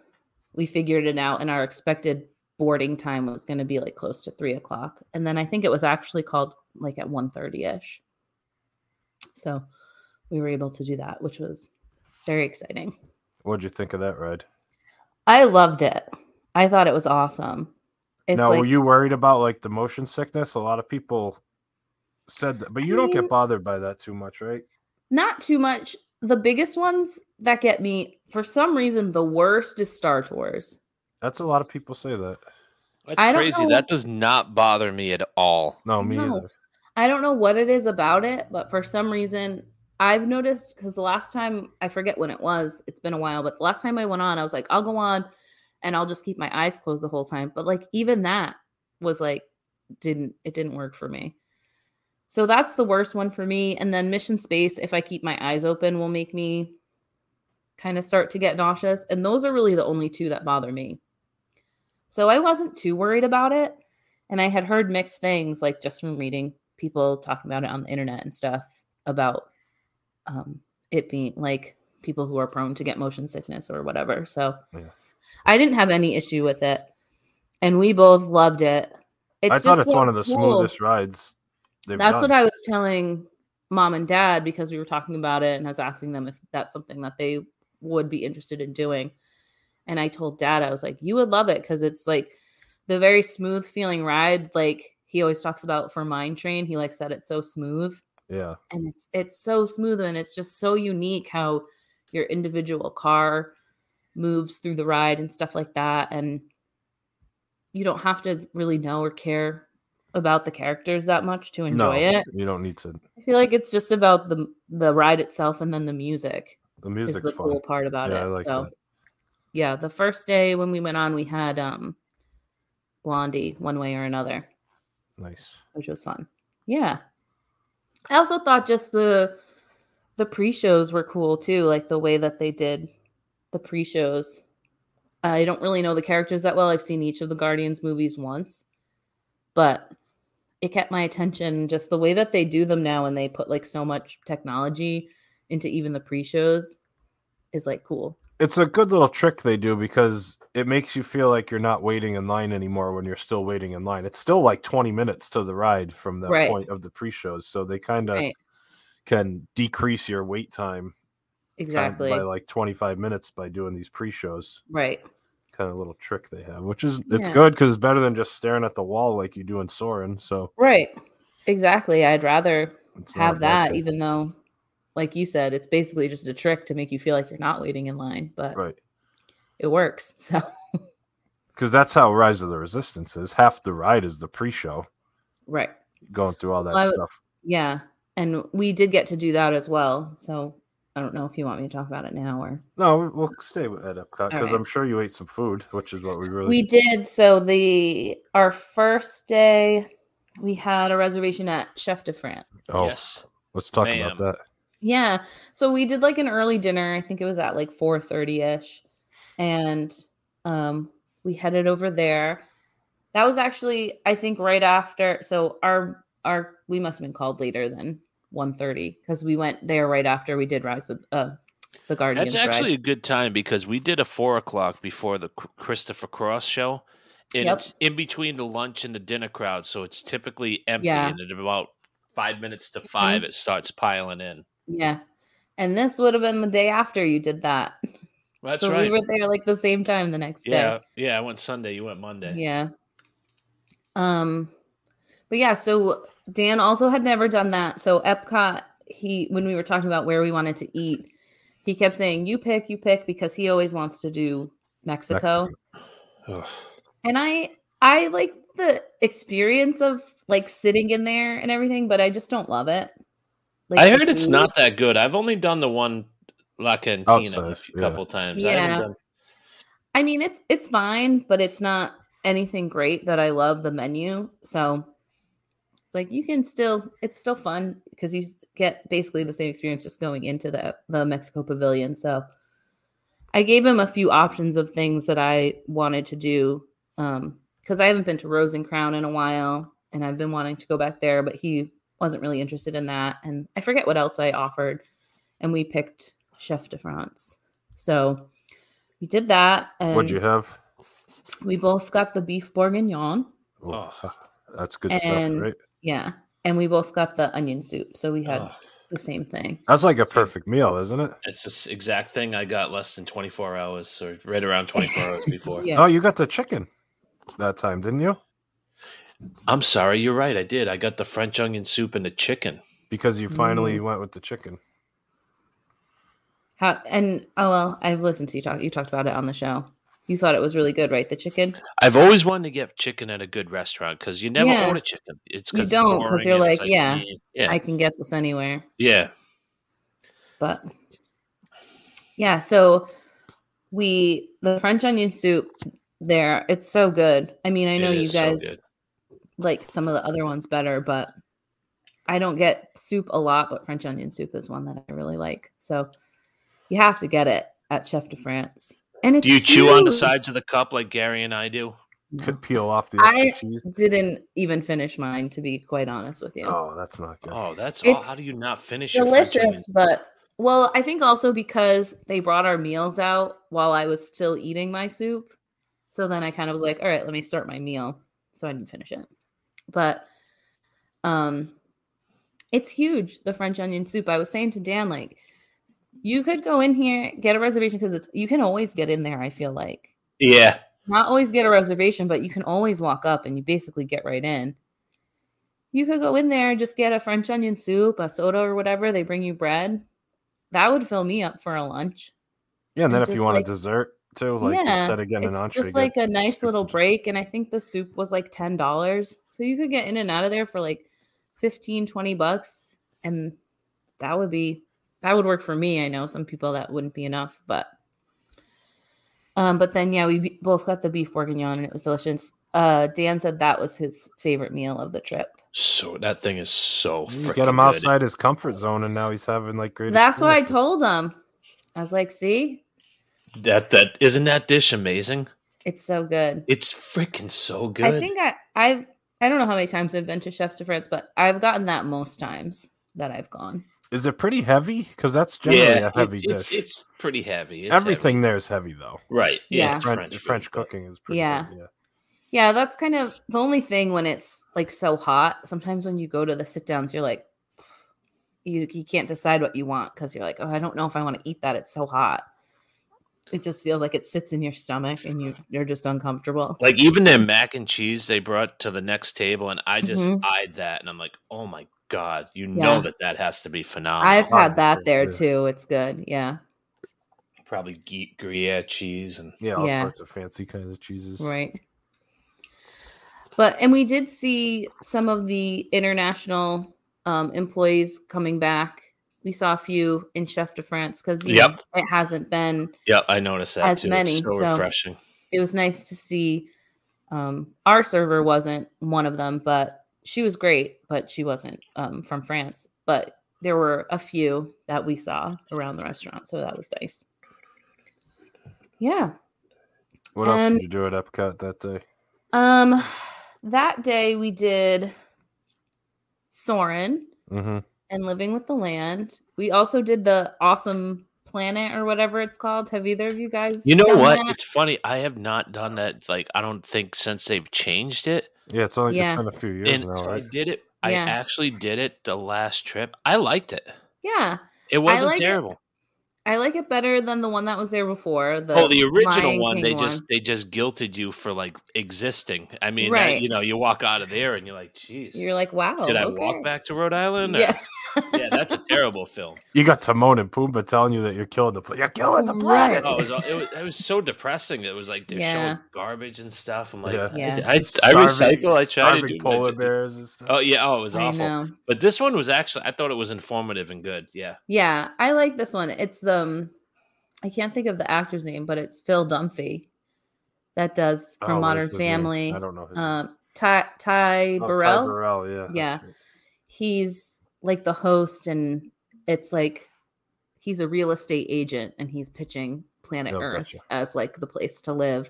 we figured it out and our expected boarding time was going to be like close to three o'clock and then i think it was actually called like at 1.30ish so we were able to do that which was very exciting What'd you think of that ride? I loved it i thought it was awesome it's now, like were you worried about like the motion sickness? A lot of people said that, but you don't mean- get bothered by that too much, right? not too much. The biggest ones that get me, for some reason, the worst is Star Tours. That's a lot of people say that. That's I don't crazy. know- That does not bother me at all. No, me No. either. I don't know what it is about it, but for some reason, I've noticed because the last time I forget when it was, it's been a while, but the last time I went on, I was like, I'll go on and I'll just keep my eyes closed the whole time. But like, even that was like, didn't, it didn't work for me. So that's the worst one for me. And then Mission Space, if I keep my eyes open, will make me kind of start to get nauseous. And those are really the only two that bother me. So I wasn't too worried about it. And I had heard mixed things, like just from reading people talking about it on the internet and stuff about um, it being like people who are prone to get motion sickness or whatever. So Yeah. I didn't have any issue with it. And we both loved it. It's I thought it's so one of the cool. smoothest rides. That's done. what I was telling mom and dad because we were talking about it and I was asking them if that's something that they would be interested in doing. And I told dad, I was like, you would love it because it's like the very smooth feeling ride. Like he always talks about for Mine Train. He likes that it's so smooth Yeah, and it's it's so smooth and it's just so unique how your individual car moves through the ride and stuff like that. And you don't have to really know or care about the characters that much to no, enjoy it. you don't need to. I feel like it's just about the the ride itself and then the music The music is the fun. cool part about Yeah, it. Like so that. yeah, the first day when we went on, we had um Blondie one way or another, Nice. which was fun. Yeah. I also thought just the the pre-shows were cool too, like the way that they did the pre-shows. I don't really know the characters that well. I've seen each of the Guardians movies once, but it kept my attention just the way that they do them now and they put like so much technology into even the pre-shows is like cool. It's a good little trick they do because it makes you feel like you're not waiting in line anymore when you're still waiting in line. It's still like 20 minutes to the ride from the Right. point of the pre-shows, so they kind of Right. can decrease your wait time Exactly. by like 25 minutes by doing these pre-shows. Right. Kind of little trick they have, which is it's Yeah. good because it's better than just staring at the wall like you do in Soarin'. So Right. Exactly. I'd rather it's have that, even though, like you said, it's basically just a trick to make you feel like you're not waiting in line, but right. It works. So, Because that's how Rise of the Resistance is. Half the ride is the pre-show, right. going through all that Well, stuff. Yeah. And we did get to do that as well. So, I don't know if you want me to talk about it now or. No, we- we'll stay with at Epcot because right. I'm sure you ate some food, which is what we really. We did. So, the our first day, we had a reservation at Chef de France. oh, Yes. let's talk ma'am. about that. Yeah. So we did like an early dinner. I think it was at like 4:30ish. And um we headed over there. That was actually I think right after so our our we must have been called later than 1:30 because we went there right after we did Rise of uh the Guardians. That's actually ride. a good time because we did a four o'clock before the Christopher Cross show, and Yep. it's in between the lunch and the dinner crowd, so it's typically empty. Yeah. And at about five minutes to 5 it starts piling in. Yeah. And this would have been the day after you did that. That's so right. we were there like the same time the next day. yeah, yeah. I went Sunday. You went Monday. Yeah. Um but yeah, so Dan also had never done that. So Epcot, he when we were talking about where we wanted to eat, he kept saying, You pick, you pick, because he always wants to do Mexico. Mexico. And I I like the experience of like sitting in there and everything, but I just don't love it. Like, I heard it's food- not that good. I've only done the one La Cantina a few- yeah. couple times. I Yeah. done- I mean, it's it's fine, but it's not anything great that I love the menu. So it's like you can still it's still fun because you get basically the same experience just going into the the Mexico Pavilion. So I gave him a few options of things that I wanted to do um because I haven't been to Rose and Crown in a while and I've been wanting to go back there, but he wasn't really interested in that. And I forget what else I offered, and we picked Chef de France. So we did that. And What'd you have? we both got the beef bourguignon. Oh, Oh. That's good And- stuff, right? Yeah. And we both got the onion soup. So we had Oh, the same thing. That's like a perfect meal, isn't it? it's the exact thing I got less than 24 hours or right around 24 hours before. Yeah. Oh, you got the chicken that time, didn't you? I'm sorry, you're right. I did. I got the French onion soup and the chicken. Because you finally Mm. went with the chicken. How and oh well, I've listened to you talk you talked about it on the show. You thought it was really good, right? The chicken? I've always wanted to get chicken at a good restaurant because you never Yeah. order chicken. It's You don't because you're like, yeah, eh, yeah, I can get this anywhere. yeah. But yeah, so we the French onion soup there, it's so good. I mean, I know you is so guys like some of the other ones better, but I don't get soup a lot, but French onion soup is one that I really like. So you have to get it at Chef de France. And it's Do you chew on the sides of the cup like Gary and I do? Could peel off the I cheese. didn't even finish mine, to be quite honest with you. Oh, that's not good. Oh, that's all. It's How do you not finish your French onion? Delicious, but well, I think also because they brought our meals out while I was still eating my soup. So then I kind of was like, all right, let me start my meal. So I didn't finish it. But um it's huge, the French onion soup. I was saying to Dan, like, you could go in here, get a reservation because it's you can always get in there, I feel like. Yeah, Not always get a reservation, but you can always walk up and you basically get right in. You could go in there, just get a French onion soup, a soda or whatever. They bring you bread. That would fill me up for a lunch. Yeah, and then and if you want like- a dessert too, like yeah, instead of getting an it's entree, just like a nice little break. And I think the soup was like ten dollars, so you could get in and out of there for like 15, 20 bucks, and that would be that would work for me. I know some people that wouldn't be enough, but um, but then yeah, we be- both got the beef bourguignon and it was delicious. Uh, Dan said that was his favorite meal of the trip. so that thing is so You freaking get him good. outside his comfort zone, and now he's having like great. That's what I told him. I was like, "See, That that isn't that dish amazing? it's so good." It's freaking so good. I think I I've I don't know how many times I've been to Chefs de France, but I've gotten that most times that I've gone. Is it pretty heavy? Because that's generally yeah, a heavy it's, dish. it's it's pretty heavy. It's Everything there is heavy though. right? Yeah, Yeah. French, French, French, cooking is pretty. Yeah. heavy, yeah. Yeah, that's kind of the only thing when it's like so hot. Sometimes when you go to the sit downs, you're like, you you can't decide what you want because you're like, oh, I don't know if I want to eat that. It's so hot. It just feels like it sits in your stomach and you you're just uncomfortable. Like even their mac and cheese they brought to the next table, and I just Mhm. eyed that, and I'm like, oh my god, you Yeah. know that that has to be phenomenal. I've had that there too. It's good. Yeah. probably Gue- Gruyere cheese and Yeah, all Yeah. sorts of fancy kinds of cheeses. Right. But and we did see some of the international um, employees coming back. We saw a few in Chef de France because Yep. it hasn't been. yeah, I noticed that As too. many, it's so, so- refreshing. It was nice to see. Um, our server wasn't one of them, but she was great. But she wasn't um, from France. But there were a few that we saw around the restaurant, so that was nice. Yeah. What else did you do at Epcot that day? Um, that day we did Soarin' Mm-hmm. and Living with the Land. We also did the Awesome Planet or whatever it's called. Have either of you guys? You know done what? that? It's funny. I have not done that. Like I don't think since they've changed it. Yeah, it's only Yeah. been a few years and now, so I did it. I Yeah. actually did it the last trip. I liked it. Yeah, It wasn't like it. terrible. I like it better than the one that was there before. The oh, the original Lion one, King they just they just guilted you for like existing. I mean, that- Right. you know, you walk out of there and you're like, "Jeez," You're like, wow. did I okay. walk back to Rhode Island?" or- Yeah, Yeah, that's a terrible film. You got Timon and Pumbaa telling you that you're killing the planet. You're killing the planet. Oh, it was, it was it was so depressing. It was like they're Yeah. showing garbage and stuff. I'm like, Yeah. Yeah. I, I, I recycle. I try to starving do polar I- bears and stuff. Oh yeah. Oh, it was I awful. know. But this one was actually. I thought it was informative and good. Yeah. Yeah, I like this one. It's the um, I can't think of the actor's name, but it's Phil Dunphy that does Oh, from what Modern is his name? Family. I don't know. His name. Um, Ty Ty Oh, Ty Burrell. Burrell, yeah. Yeah. He's like the host, and it's like he's a real estate agent, and he's pitching Planet Oh, Earth gotcha. as like the place to live.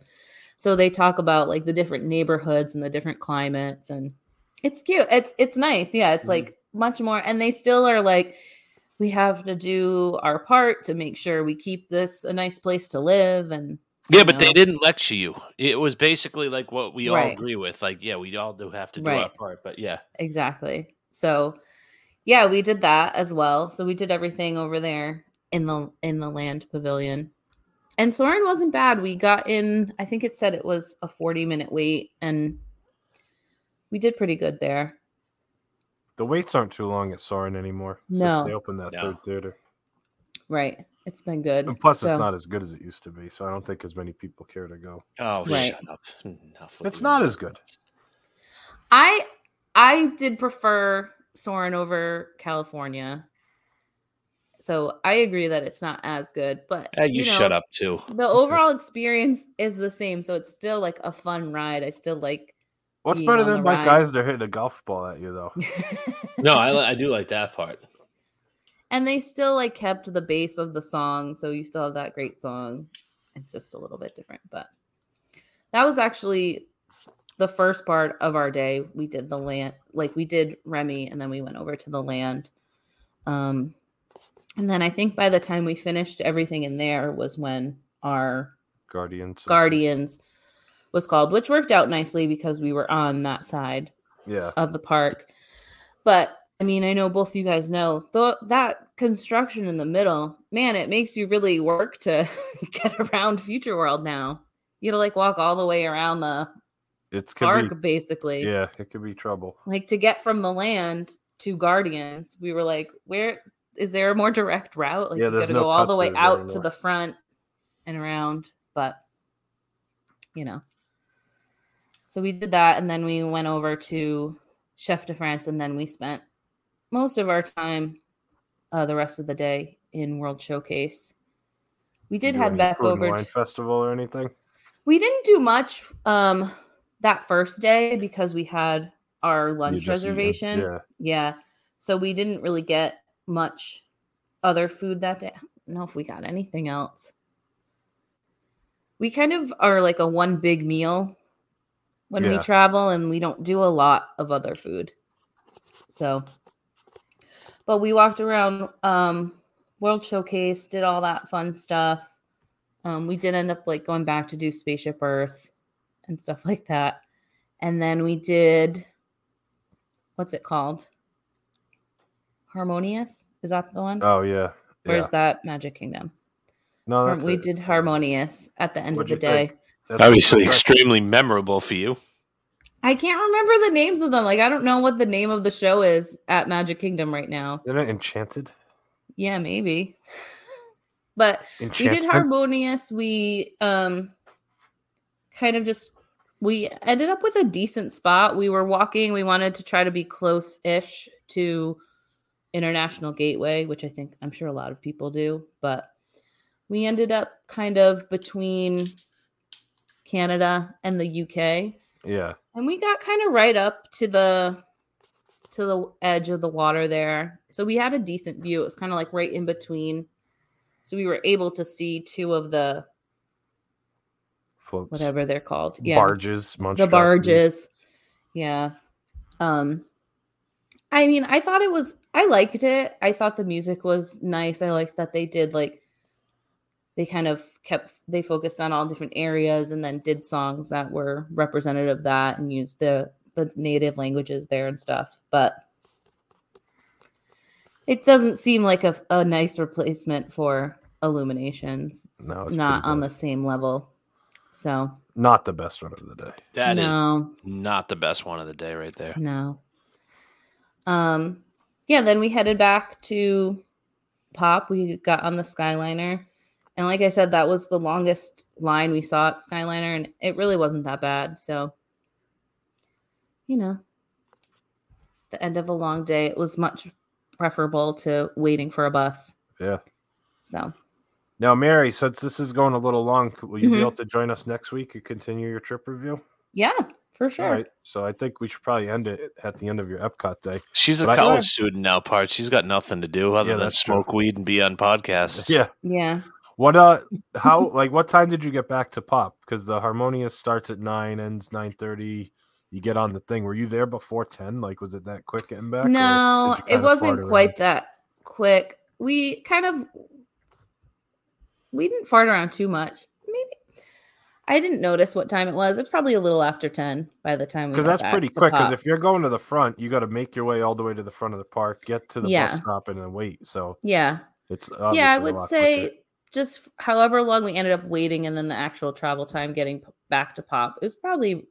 So they talk about like the different neighborhoods and the different climates, and it's cute. It's it's nice. Yeah, it's Mhm. like much more, and they still are like. We have to do our part to make sure we keep this a nice place to live, and Yeah, but they didn't lecture you. It was basically like what we all Right. agree with. Like, yeah, we all do have to do our part. But yeah, Exactly. So yeah, we did that as well. So we did everything over there in the in the land pavilion. And Soarin' wasn't bad. We got in, I think it said it was a 40 minute wait and we did pretty good there. The waits aren't too long at Soarin' anymore. since No. they opened that No. third theater. Right. It's been good. And plus, So- it's not as good as it used to be, so I don't think as many people care to go. oh, Right. shut up. Enough It's not as good. I I did prefer Soarin' over California. So I agree that it's not as good, but Eh, you, know, shut up too. The overall experience is the same, so it's still like a fun ride. I still like What's being better on than the Mike ride. Geisler hitting a golf ball at you, though? No, I, I do like that part. and they still like kept the base of the song, so you still have that great song. It's just a little bit different, but that was actually the first part of our day. We did the land, like we did Remy, and then we went over to the land. Um, and then I think by the time we finished everything in there was when our Guardians. Guardians was called, which worked out nicely because we were on that side Yeah. of the park. But I mean, I know both of you guys know th- that construction in the middle, man, it makes you really work to get around Future World now. You gotta like walk all the way around the It's could park, be. basically. Yeah, it could be trouble. Like to get from the land to Guardians, we were like, where is there a more direct route? Like Yeah, you gotta no go all the way out to the front and around, but you know. So we did that and then we went over to Chef de France and then we spent most of our time uh, the rest of the day in World Showcase. We did Do head back over wine to, festival or anything. we didn't do much um that first day because we had our lunch just reservation. yeah. Yeah. So we didn't really get much other food that day. I don't know if we got anything else. We kind of are like a one big meal when we travel and we don't do a lot of other food. So but we walked around um World Showcase, did all that fun stuff. Um, we did end up like going back to do Spaceship Earth and stuff like that. And then we did what's it called? Harmonious? Is that the one? Oh yeah. Where's yeah. that Magic Kingdom? No, that's we it. did Harmonious at the end What'd of the day. think? That's Obviously, extremely memorable for you. I can't remember the names of them. Like I don't know what the name of the show is at Magic Kingdom right now. Isn't it Enchanted? Yeah, maybe. But we did harmonious we um kind of just we ended up with a decent spot. We were walking. We wanted to try to be close-ish to international gateway which i think i'm sure a lot of people do but we ended up kind of between canada and the uk Yeah. and we got kind of right up to the to the edge of the water there. So we had a decent view. It was kind of like right in between. So we were able to see two of the Floats. whatever they're called. Yeah. Barges. the barges. Yeah. Um i mean i thought it was i liked it. I thought the music was nice. I liked that they did like they kind of kept they focused on all different areas and then did songs that were representative of that and used the the native languages there and stuff. But it doesn't seem like a, a nice replacement for illuminations. It's No, it's not on the same level so Not the best one of the day. That is no not the best one of the day right there. no. Um yeah, then we headed back to Pop. We got on the Skyliner. And like I said, that was the longest line we saw at Skyliner, and it really wasn't that bad. So, you know, the end of a long day, it was much preferable to waiting for a bus. Yeah. So, Now, Mary, since this is going a little long, will you be Mhm. able to join us next week and continue your trip review? yeah, for sure. All right. So I think we should probably end it at the end of your Epcot day. She's a But I- college student now, part. She's got nothing to do other Yeah, than that's true. smoke weed and be on podcasts. Yeah. Yeah. What uh how like what time did you get back to pop? Because the harmonious starts at nine, ends nine thirty. You get on the thing. Were you there before ten? Like was it that quick getting back? No, it wasn't quite around? that quick. We kind of we didn't fart around too much. Maybe I didn't notice what time it was. It's probably a little after ten by the time we Because that's pretty quick. Because if you're going to the front, you got to make your way all the way to the front of the park, get to the Yeah. bus stop, and then wait. So yeah, it's yeah, I would say quicker. just however long we ended up waiting, and then the actual travel time getting back to Pop, it was probably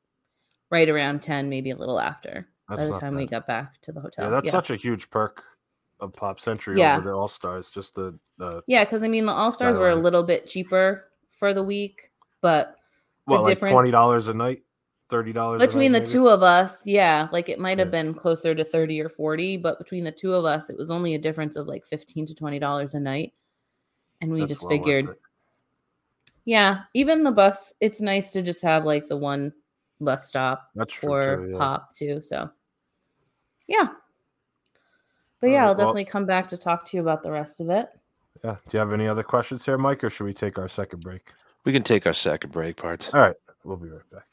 right around ten, maybe a little after by the time we got back to the hotel. Yeah, that's such a huge perk of Pop Century Yeah. over the All Stars. Just the the Yeah, because I mean the All Stars were a little bit cheaper for the week, but the what like difference twenty dollars a night, thirty dollars between the maybe? two of us, yeah, like it might have Yeah. been closer to thirty or forty, but between the two of us, it was only a difference of like fifteen to twenty dollars a night, and we That's just figured, yeah, even the bus, it's nice to just have like the one bus stop That's true. for too, yeah. Pop too. So, yeah. But yeah, right, I'll well- definitely come back to talk to you about the rest of it. Yeah. Do you have any other questions here, Mike, or should we take our second break? We can take our second break, Pards. All right, we'll be right back.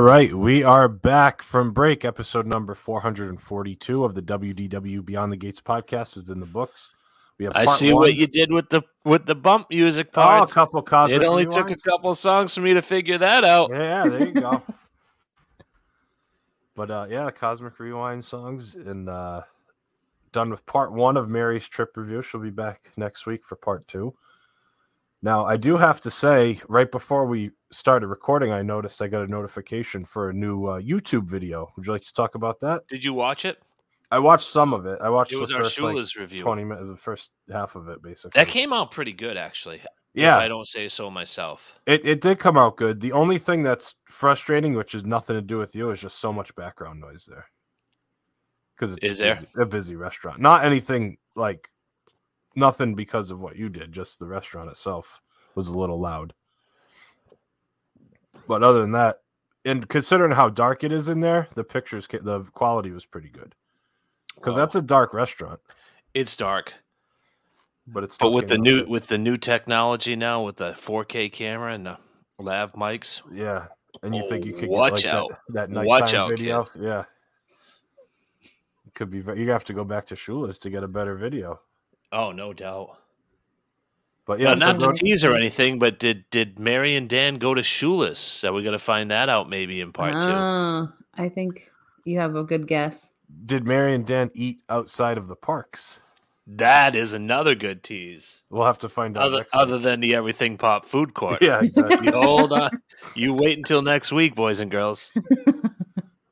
All right, we are back from break. Episode number 442 of the WDW Beyond the Gates podcast is in the books. We have I see one. what you did with the with the bump music Oh, a couple cosmic it only took a couple songs for me to figure that out. Yeah, there you go. but uh yeah, Cosmic Rewind songs and uh done with part one of Mary's trip review. She'll be back next week for part two. Now, I do have to say, right before we started recording, I noticed I got a notification for a new uh, YouTube video. Would you like to talk about that? Did you watch it? I watched some of it. I watched It was the our first like, review. twenty minutes, the first half of it, basically. That came out pretty good, actually. yeah, If I don't say so myself. It it did come out good. The only thing that's frustrating, which has nothing to do with you, is just so much background noise there. Because it's Is there? busy, a busy restaurant. Not anything like nothing because of what you did. Just the restaurant itself was a little loud. But other than that, and considering how dark it is in there, the pictures, the quality was pretty good. Because Wow. that's a dark restaurant, It's dark. but it's But with the new with the new technology now, with the 4K camera and the lav mics, yeah, and you think you could Watch get like out. that, that Watch out, video? Yeah, it could be. You have to go back to Shula's to get a better video. Oh no doubt. But Yeah, yeah, so not go- to tease or anything, but did did Mary and Dan go to Shula's? Are we gonna find that out maybe in part two? Ah, I think you have a good guess. did Mary and Dan eat outside of the parks? That is another good tease. We'll have to find out. Other next other than the Everything Pop food court. yeah, exactly. Hold on. You wait until next week, boys and girls.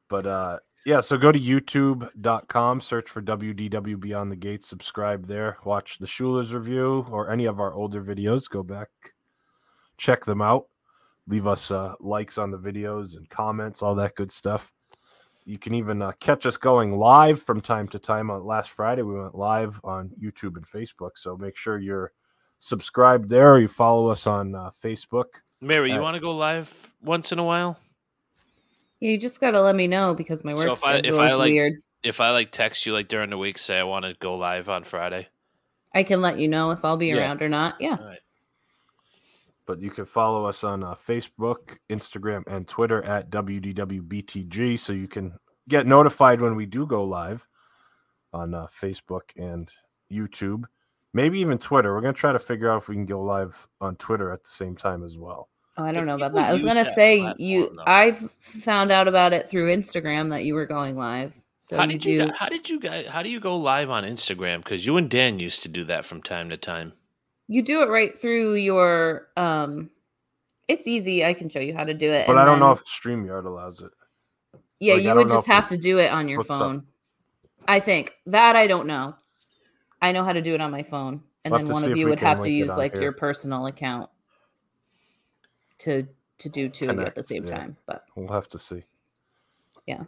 But uh yeah, so go to youtube.com, search for WDW Beyond the Gates, subscribe there, watch the Shula's review or any of our older videos, go back, check them out. leave us uh, likes on the videos and comments, all that good stuff. You can even uh, catch us going live from time to time. On last Friday, we went live on YouTube and Facebook, so make sure you're subscribed there or you follow us on uh, Facebook. Mary, you Uh, want to go live once in a while? Yeah, you just gotta let me know because my work So if I- if schedule I, is like- weird. If I like text you like during the week, say I want to go live on Friday. I can let you know if I'll be Yeah. around or not. Yeah. All right. But you can follow us on uh, Facebook, Instagram, and Twitter at WDWBTG so you can get notified when we do go live on uh, Facebook and YouTube. Maybe even Twitter. We're going to try to figure out if we can go live on Twitter at the same time as well. Oh, I don't know about that. I was gonna that say platform, you. though? I've found out about it through Instagram that you were going live. So how did do. you? gu- How did you guys? How do you go live on Instagram? Because you and Dan used to do that from time to time. you do it right through your. um It's easy. I can show you how to do it. But I don't know then- if StreamYard allows it. Yeah, like, you would just have to do it on your hooks up. phone. I think that I don't know. I know how to do it on my phone, and We'll then one of you would have to use like here. your personal account to to do two of you at the same yeah. time. But We'll have to see. Yeah.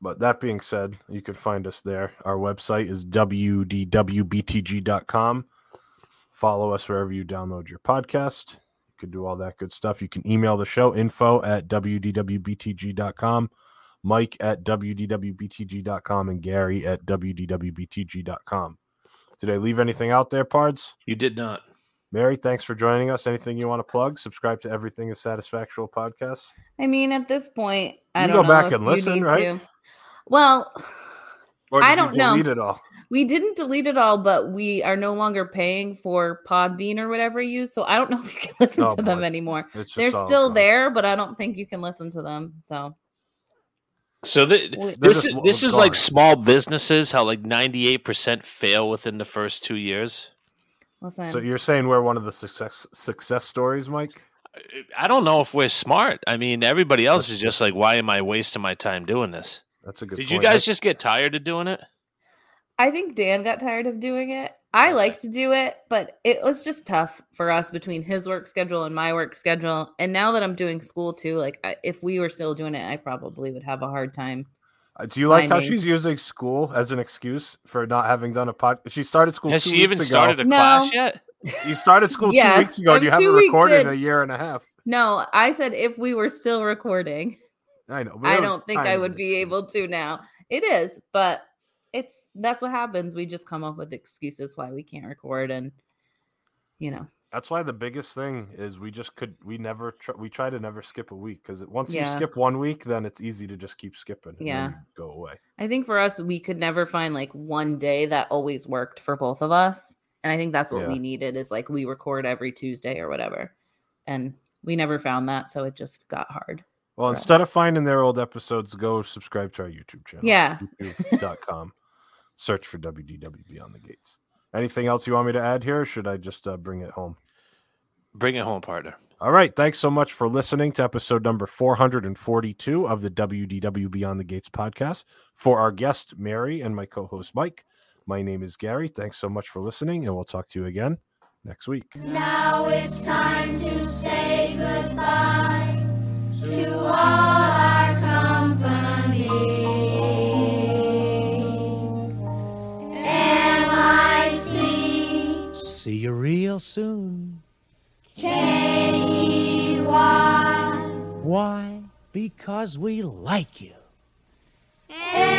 But that being said, you can find us there. Our website is wdwbtg.com. Follow us wherever you download your podcast. You can do all that good stuff. You can email the show info at wdwbtg.com, Mike at wdwbtg.com, and Gary at wdwbtg.com. Did I leave anything out there, Pards? You did not. Mary, thanks for joining us. Anything you want to plug? Subscribe to Everything is Satisfactual podcast. I mean, at this point, I You don't go know back if and listen, right? to. Well, Or I don't know. delete it all? we didn't delete it all, but we are no longer paying for Podbean or whatever you use. So I don't know if you can listen Oh, to them anymore. They're still gone. there, but I don't think you can listen to them. So So th- We- this just is this is gone. like small businesses. How like ninety eight percent fail within the first two years. Listen, So you're saying we're one of the success success stories, Mike? I don't know if we're smart. I mean, everybody else is just like, why am I wasting my time doing this? That's a good. Did you guys just get tired of doing it? I think Dan got tired of doing it. I like to do it, but it was just tough for us between his work schedule and my work schedule. And now that I'm doing school too, like I, if we were still doing it, I probably would have a hard time. Uh, Do you like how she's using school as an excuse for not having done a pod? She started school. Has two she even weeks started a. No. class yet? You started school Yes, two weeks ago, and you haven't two recorded in in. a year and a half. No, I said if we were still recording. I know. but I don't think I would be excuse. able to now. It is, but it's that's what happens. We just come up with excuses why we can't record, and you know, That's why the biggest thing is we just could we never tr- we try to never skip a week because once Yeah. you skip one week, then it's easy to just keep skipping. Yeah. go away. I think for us, we could never find like one day that always worked for both of us, and I think that's what Yeah. we needed is like we record every Tuesday or whatever, and we never found that, so it just got hard. Well, instead us. of finding their old episodes, go subscribe to our YouTube channel. Yeah. YouTube.com. Search for WDW Beyond the Gates. Anything else you want me to add here? Or should I just uh, bring it home? Bring it home, partner. All right. Thanks so much for listening to episode number 442 of the WDW Beyond the Gates podcast. For our guest, Mary, and my co host, Mike, my name is Gary. Thanks so much for listening, and we'll talk to you again next week. Now it's time to say goodbye to all See you real soon. K-E-Y Why? Because we like you. M-O-U